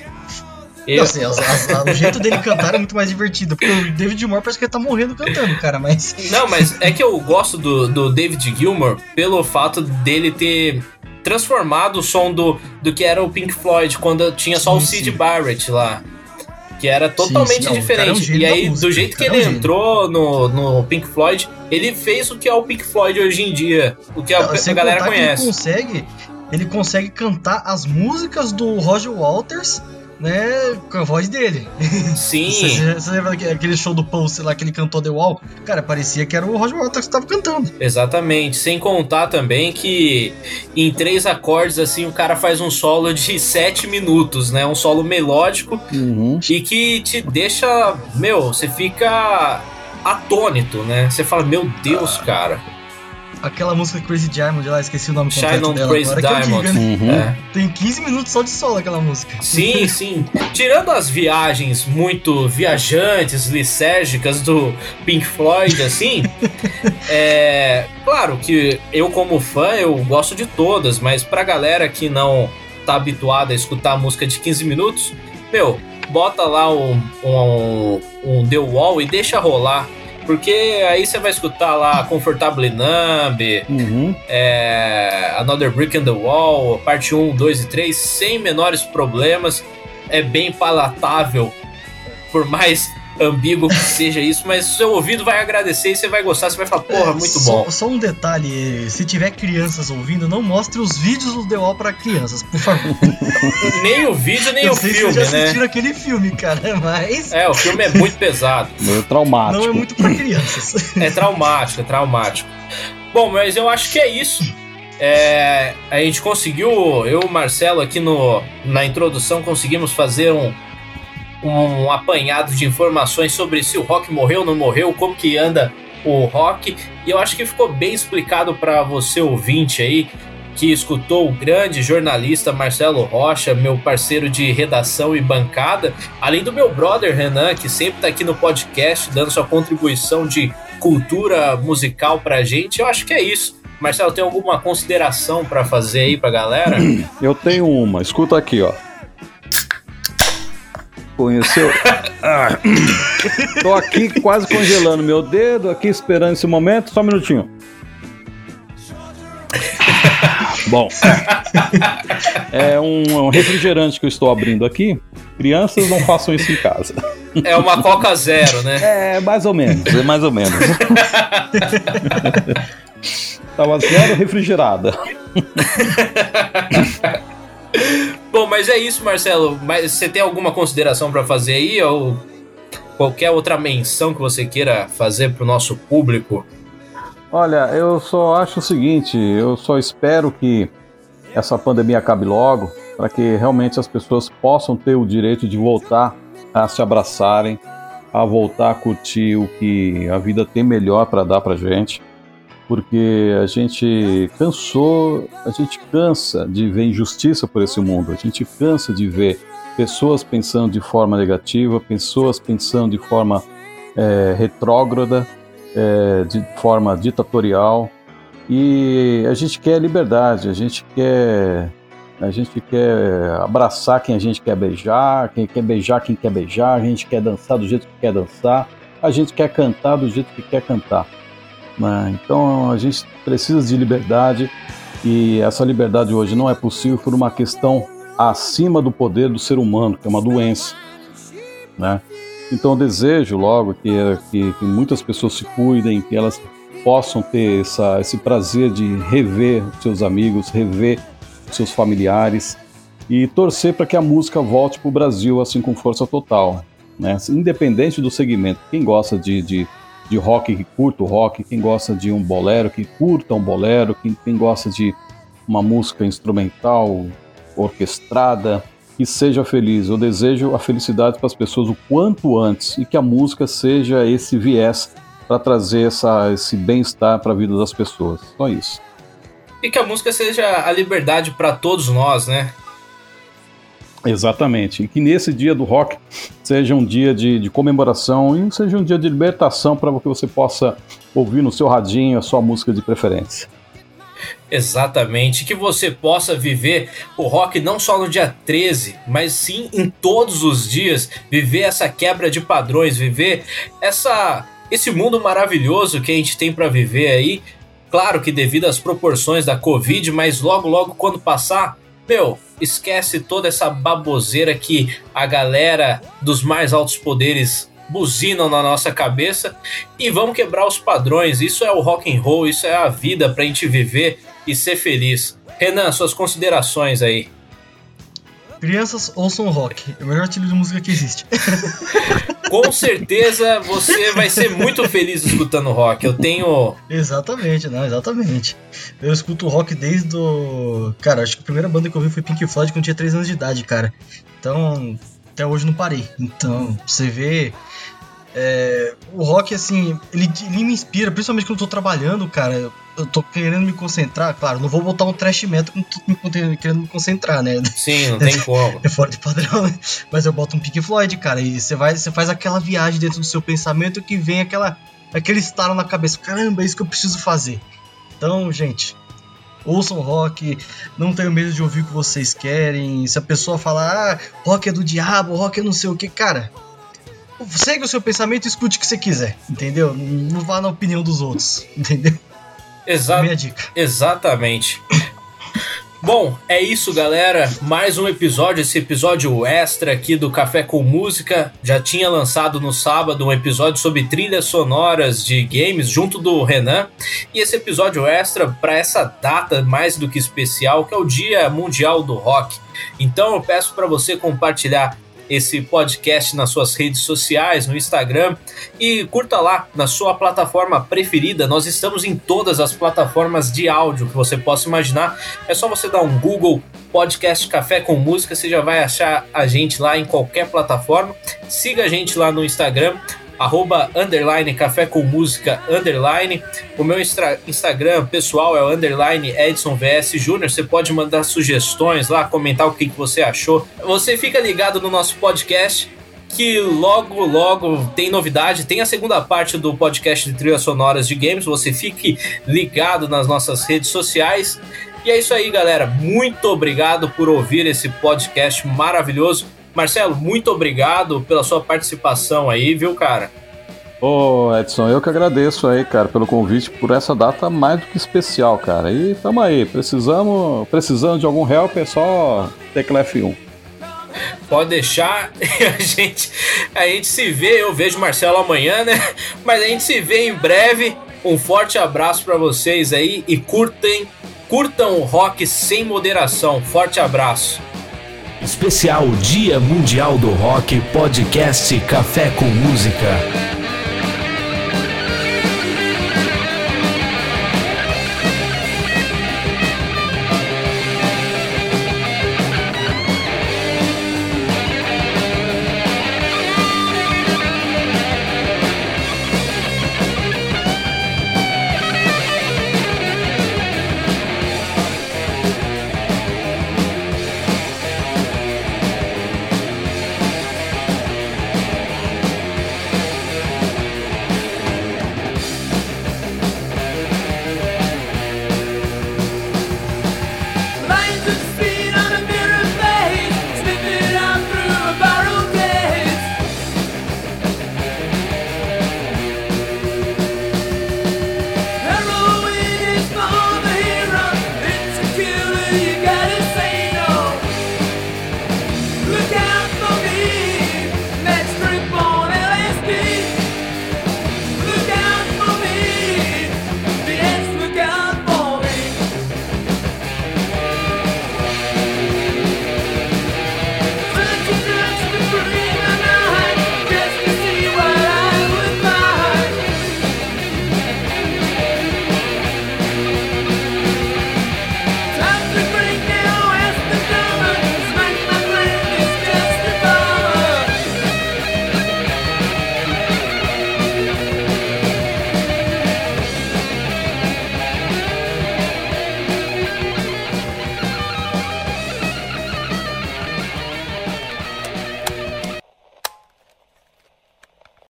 Speaker 5: Não, assim, as- as- a- o jeito dele cantar é muito mais divertido. Porque o David Moore parece que ele tá morrendo cantando, cara, mas.
Speaker 2: não, mas é que eu gosto do, do David Gilmour pelo fato dele ter transformado o som do, do que era o Pink Floyd quando tinha só o
Speaker 5: Sim,
Speaker 2: Sid
Speaker 5: sim.
Speaker 2: Barrett lá. que era totalmente
Speaker 5: sim, o cara é um
Speaker 2: diferente. e aí,
Speaker 5: música,
Speaker 2: do jeito
Speaker 5: o
Speaker 2: que
Speaker 5: cara
Speaker 2: ele
Speaker 5: é um
Speaker 2: entrou no, no Pink Floyd, ele fez o que é o Pink Floyd hoje em dia, o que a,
Speaker 5: Não,
Speaker 2: a galera conhece.
Speaker 5: Ele consegue, ele consegue cantar as músicas do Roger Waters, né, com a voz dele.
Speaker 2: Sim. (laughs)
Speaker 5: Você, você lembra daquele- aquele show do Pulse lá que ele cantou The Wall? Cara, parecia que era o Roger Waters que tava cantando.
Speaker 2: Exatamente, sem contar também que em três acordes assim o cara faz um solo de (laughs) sete minutos, né? Um solo melódico
Speaker 4: Uhum.
Speaker 2: e que te deixa, meu, você fica atônito, né? Você fala, meu Deus, cara,
Speaker 5: Aquela música Crazy Diamond lá, esqueci o nome
Speaker 2: Shine
Speaker 5: completo
Speaker 2: on
Speaker 5: dela
Speaker 2: Crazy
Speaker 5: agora que eu
Speaker 2: Diamond.
Speaker 5: diga, né?
Speaker 4: Uhum.
Speaker 2: É.
Speaker 5: Tem 15 minutos só de solo aquela música.
Speaker 2: Sim, (laughs) sim. Tirando as viagens muito viajantes, lisérgicas do Pink Floyd, assim, (laughs) é claro que eu como fã eu gosto de todas, mas pra galera que não tá habituada a escutar música de 15 minutos, meu, bota lá um, um, um The Wall e deixa rolar. Porque aí você vai escutar lá Comfortably Numb,
Speaker 4: Uhum.
Speaker 2: é, Another Brick in the Wall, parte 1, 2 e 3, sem menores problemas. É bem palatável, por mais ambíguo que seja isso, mas o seu ouvido vai agradecer e você vai gostar, você vai falar, porra, muito
Speaker 5: É, só,
Speaker 2: bom.
Speaker 5: Só um detalhe, se tiver crianças ouvindo, não mostre os vídeos do The Wall pra crianças, por favor. (laughs)
Speaker 2: Nem o vídeo, nem
Speaker 5: eu
Speaker 2: o
Speaker 5: sei
Speaker 2: filme,
Speaker 5: já
Speaker 2: né?
Speaker 5: assistiram aquele filme, cara, (laughs) mas
Speaker 2: É, o filme é muito pesado. (laughs)
Speaker 4: Meio traumático.
Speaker 5: não é muito pra crianças.
Speaker 2: É traumático, é traumático. Bom, mas eu acho que é isso. É, a gente conseguiu, eu e o Marcelo aqui no, na introdução conseguimos fazer um, um apanhado de informações sobre se o rock morreu ou não morreu, como que anda o rock. E eu acho que ficou bem explicado para você ouvinte aí que escutou o grande jornalista Marcelo Rocha, meu parceiro de redação e bancada, além do meu brother Renan, que sempre tá aqui no podcast dando sua contribuição de cultura musical pra gente. Eu acho que é isso. Marcelo, tem alguma consideração pra fazer aí pra galera?
Speaker 4: Eu tenho uma, escuta aqui, ó. Conheceu? Ah. (laughs) Tô aqui quase congelando meu dedo, aqui esperando esse momento, só um minutinho. (laughs) Bom, é um, um refrigerante que eu estou abrindo aqui. Crianças não façam isso em casa.
Speaker 2: É uma Coca Zero, né?
Speaker 4: É, mais ou menos, é mais ou menos. (laughs) Tava zero refrigerada.
Speaker 2: Bom, mas é isso, Marcelo. Mas você tem alguma consideração pra fazer aí ou qualquer outra menção que você queira fazer pro nosso público?
Speaker 4: Olha, eu só acho o seguinte, eu só espero que essa pandemia acabe logo, para que realmente as pessoas possam ter o direito de voltar a se abraçarem, a voltar a curtir o que a vida tem melhor para dar pra gente, porque a gente cansou, a gente cansa de ver injustiça por esse mundo, a gente cansa de ver pessoas pensando de forma negativa, pessoas pensando de forma eh, retrógrada, é, de forma ditatorial e a gente quer liberdade, a gente quer a gente quer abraçar quem a gente quer beijar, quem quer beijar quem quer beijar, a gente quer dançar do jeito que quer dançar, a gente quer cantar do jeito que quer cantar. Né? Então a gente precisa de liberdade e essa liberdade hoje não é possível por uma questão acima do poder do ser humano, que é uma doença, né? Então eu desejo logo que, que, que muitas pessoas se cuidem, que elas possam ter essa, esse prazer de rever seus amigos, rever seus familiares e torcer para que a música volte para o Brasil assim com força total, né? Independente do segmento, quem gosta de, de, de rock que curta o rock, quem gosta de um bolero que curta um bolero, quem, quem gosta de uma música instrumental orquestrada, que seja feliz. Eu desejo a felicidade para as pessoas o quanto antes e que a música seja esse viés para trazer essa, esse bem-estar para a vida das pessoas. Só isso.
Speaker 2: E que a música seja a liberdade pra todos nós, né?
Speaker 4: Exatamente. E que nesse dia do rock seja um dia de, de comemoração e seja um dia de libertação para que você possa ouvir no seu radinho a sua música de preferência.
Speaker 2: Exatamente, que você possa viver o rock não só no dia 13, mas sim em todos os dias, viver essa quebra de padrões, viver essa esse mundo maravilhoso que a gente tem para viver aí. Claro que devido às proporções da Covid, mas logo logo quando passar, meu, esquece toda essa baboseira que a galera dos mais altos poderes buzinam na nossa cabeça e vamos quebrar os padrões. Isso é o rock and roll, isso é a vida pra gente viver e ser feliz. Renan, suas considerações aí.
Speaker 5: Crianças ouçam rock, é o melhor estilo de música que existe. (laughs)
Speaker 2: Com certeza você vai ser muito feliz escutando rock. Eu tenho.
Speaker 5: exatamente, não, exatamente. Eu escuto rock desde o. Cara, acho que a primeira banda que eu vi foi Pink Floyd quando eu tinha 3 anos de idade, cara. Então, até hoje não parei. Então, você vê. É, o rock, assim, ele, ele me inspira, principalmente quando eu tô trabalhando, cara. Eu tô querendo me concentrar, claro, não vou botar um trash metal quando tô querendo me concentrar, né?
Speaker 2: Sim, não tem (laughs) como.
Speaker 5: é fora de padrão, né? Mas eu boto um Pink Floyd, cara, e você vai, você faz aquela viagem dentro do seu pensamento que vem aquela aquele estalo na cabeça. Caramba, é isso que eu preciso fazer. Então, gente, ouçam rock, não tenham medo de ouvir o que vocês querem. Se a pessoa falar, ah, rock é do diabo, rock é não sei o que, cara, segue o seu pensamento e escute o que você quiser, entendeu? Não vá na opinião dos outros, (laughs) entendeu?
Speaker 2: Exa
Speaker 5: Minha dica.
Speaker 2: Exatamente. Bom, é isso, galera. Mais um episódio, esse episódio extra aqui do Café com Música. Já tinha lançado no sábado um episódio sobre trilhas sonoras de games junto do Renan. E esse episódio extra para essa data mais do que especial, que é o Dia Mundial do Rock. Então eu peço para você compartilhar esse podcast nas suas redes sociais, no Instagram e curta lá na sua plataforma preferida. Nós estamos em todas as plataformas de áudio que você possa imaginar. É só você dar um Google Podcast Café com Música, você já vai achar a gente lá em qualquer plataforma. Siga a gente lá no Instagram, arroba underline café com música underline. O meu Instagram pessoal é o underline Edson VS Júnior. Você pode mandar sugestões lá, comentar o que, que você achou. Você fica ligado no nosso podcast. Que logo, logo tem novidade. Tem a segunda parte do podcast de trilhas sonoras de games. Você fique ligado nas nossas redes sociais. E é isso aí, galera. Muito obrigado por ouvir esse podcast maravilhoso. Marcelo, muito obrigado pela sua participação aí, viu, cara?
Speaker 4: Ô, Edson, eu que agradeço aí, cara, pelo convite, por essa data mais do que especial, cara. E tamo aí, precisamos, precisando de algum help, é só tecla F1.
Speaker 2: Pode deixar, (laughs) a gente, a gente se vê, eu vejo o Marcelo amanhã, né? Mas a gente se vê em breve. Um forte abraço para vocês aí e curtem, curtam o rock sem moderação. Forte abraço.
Speaker 6: Especial Dia Mundial do Rock Podcast Café com Música.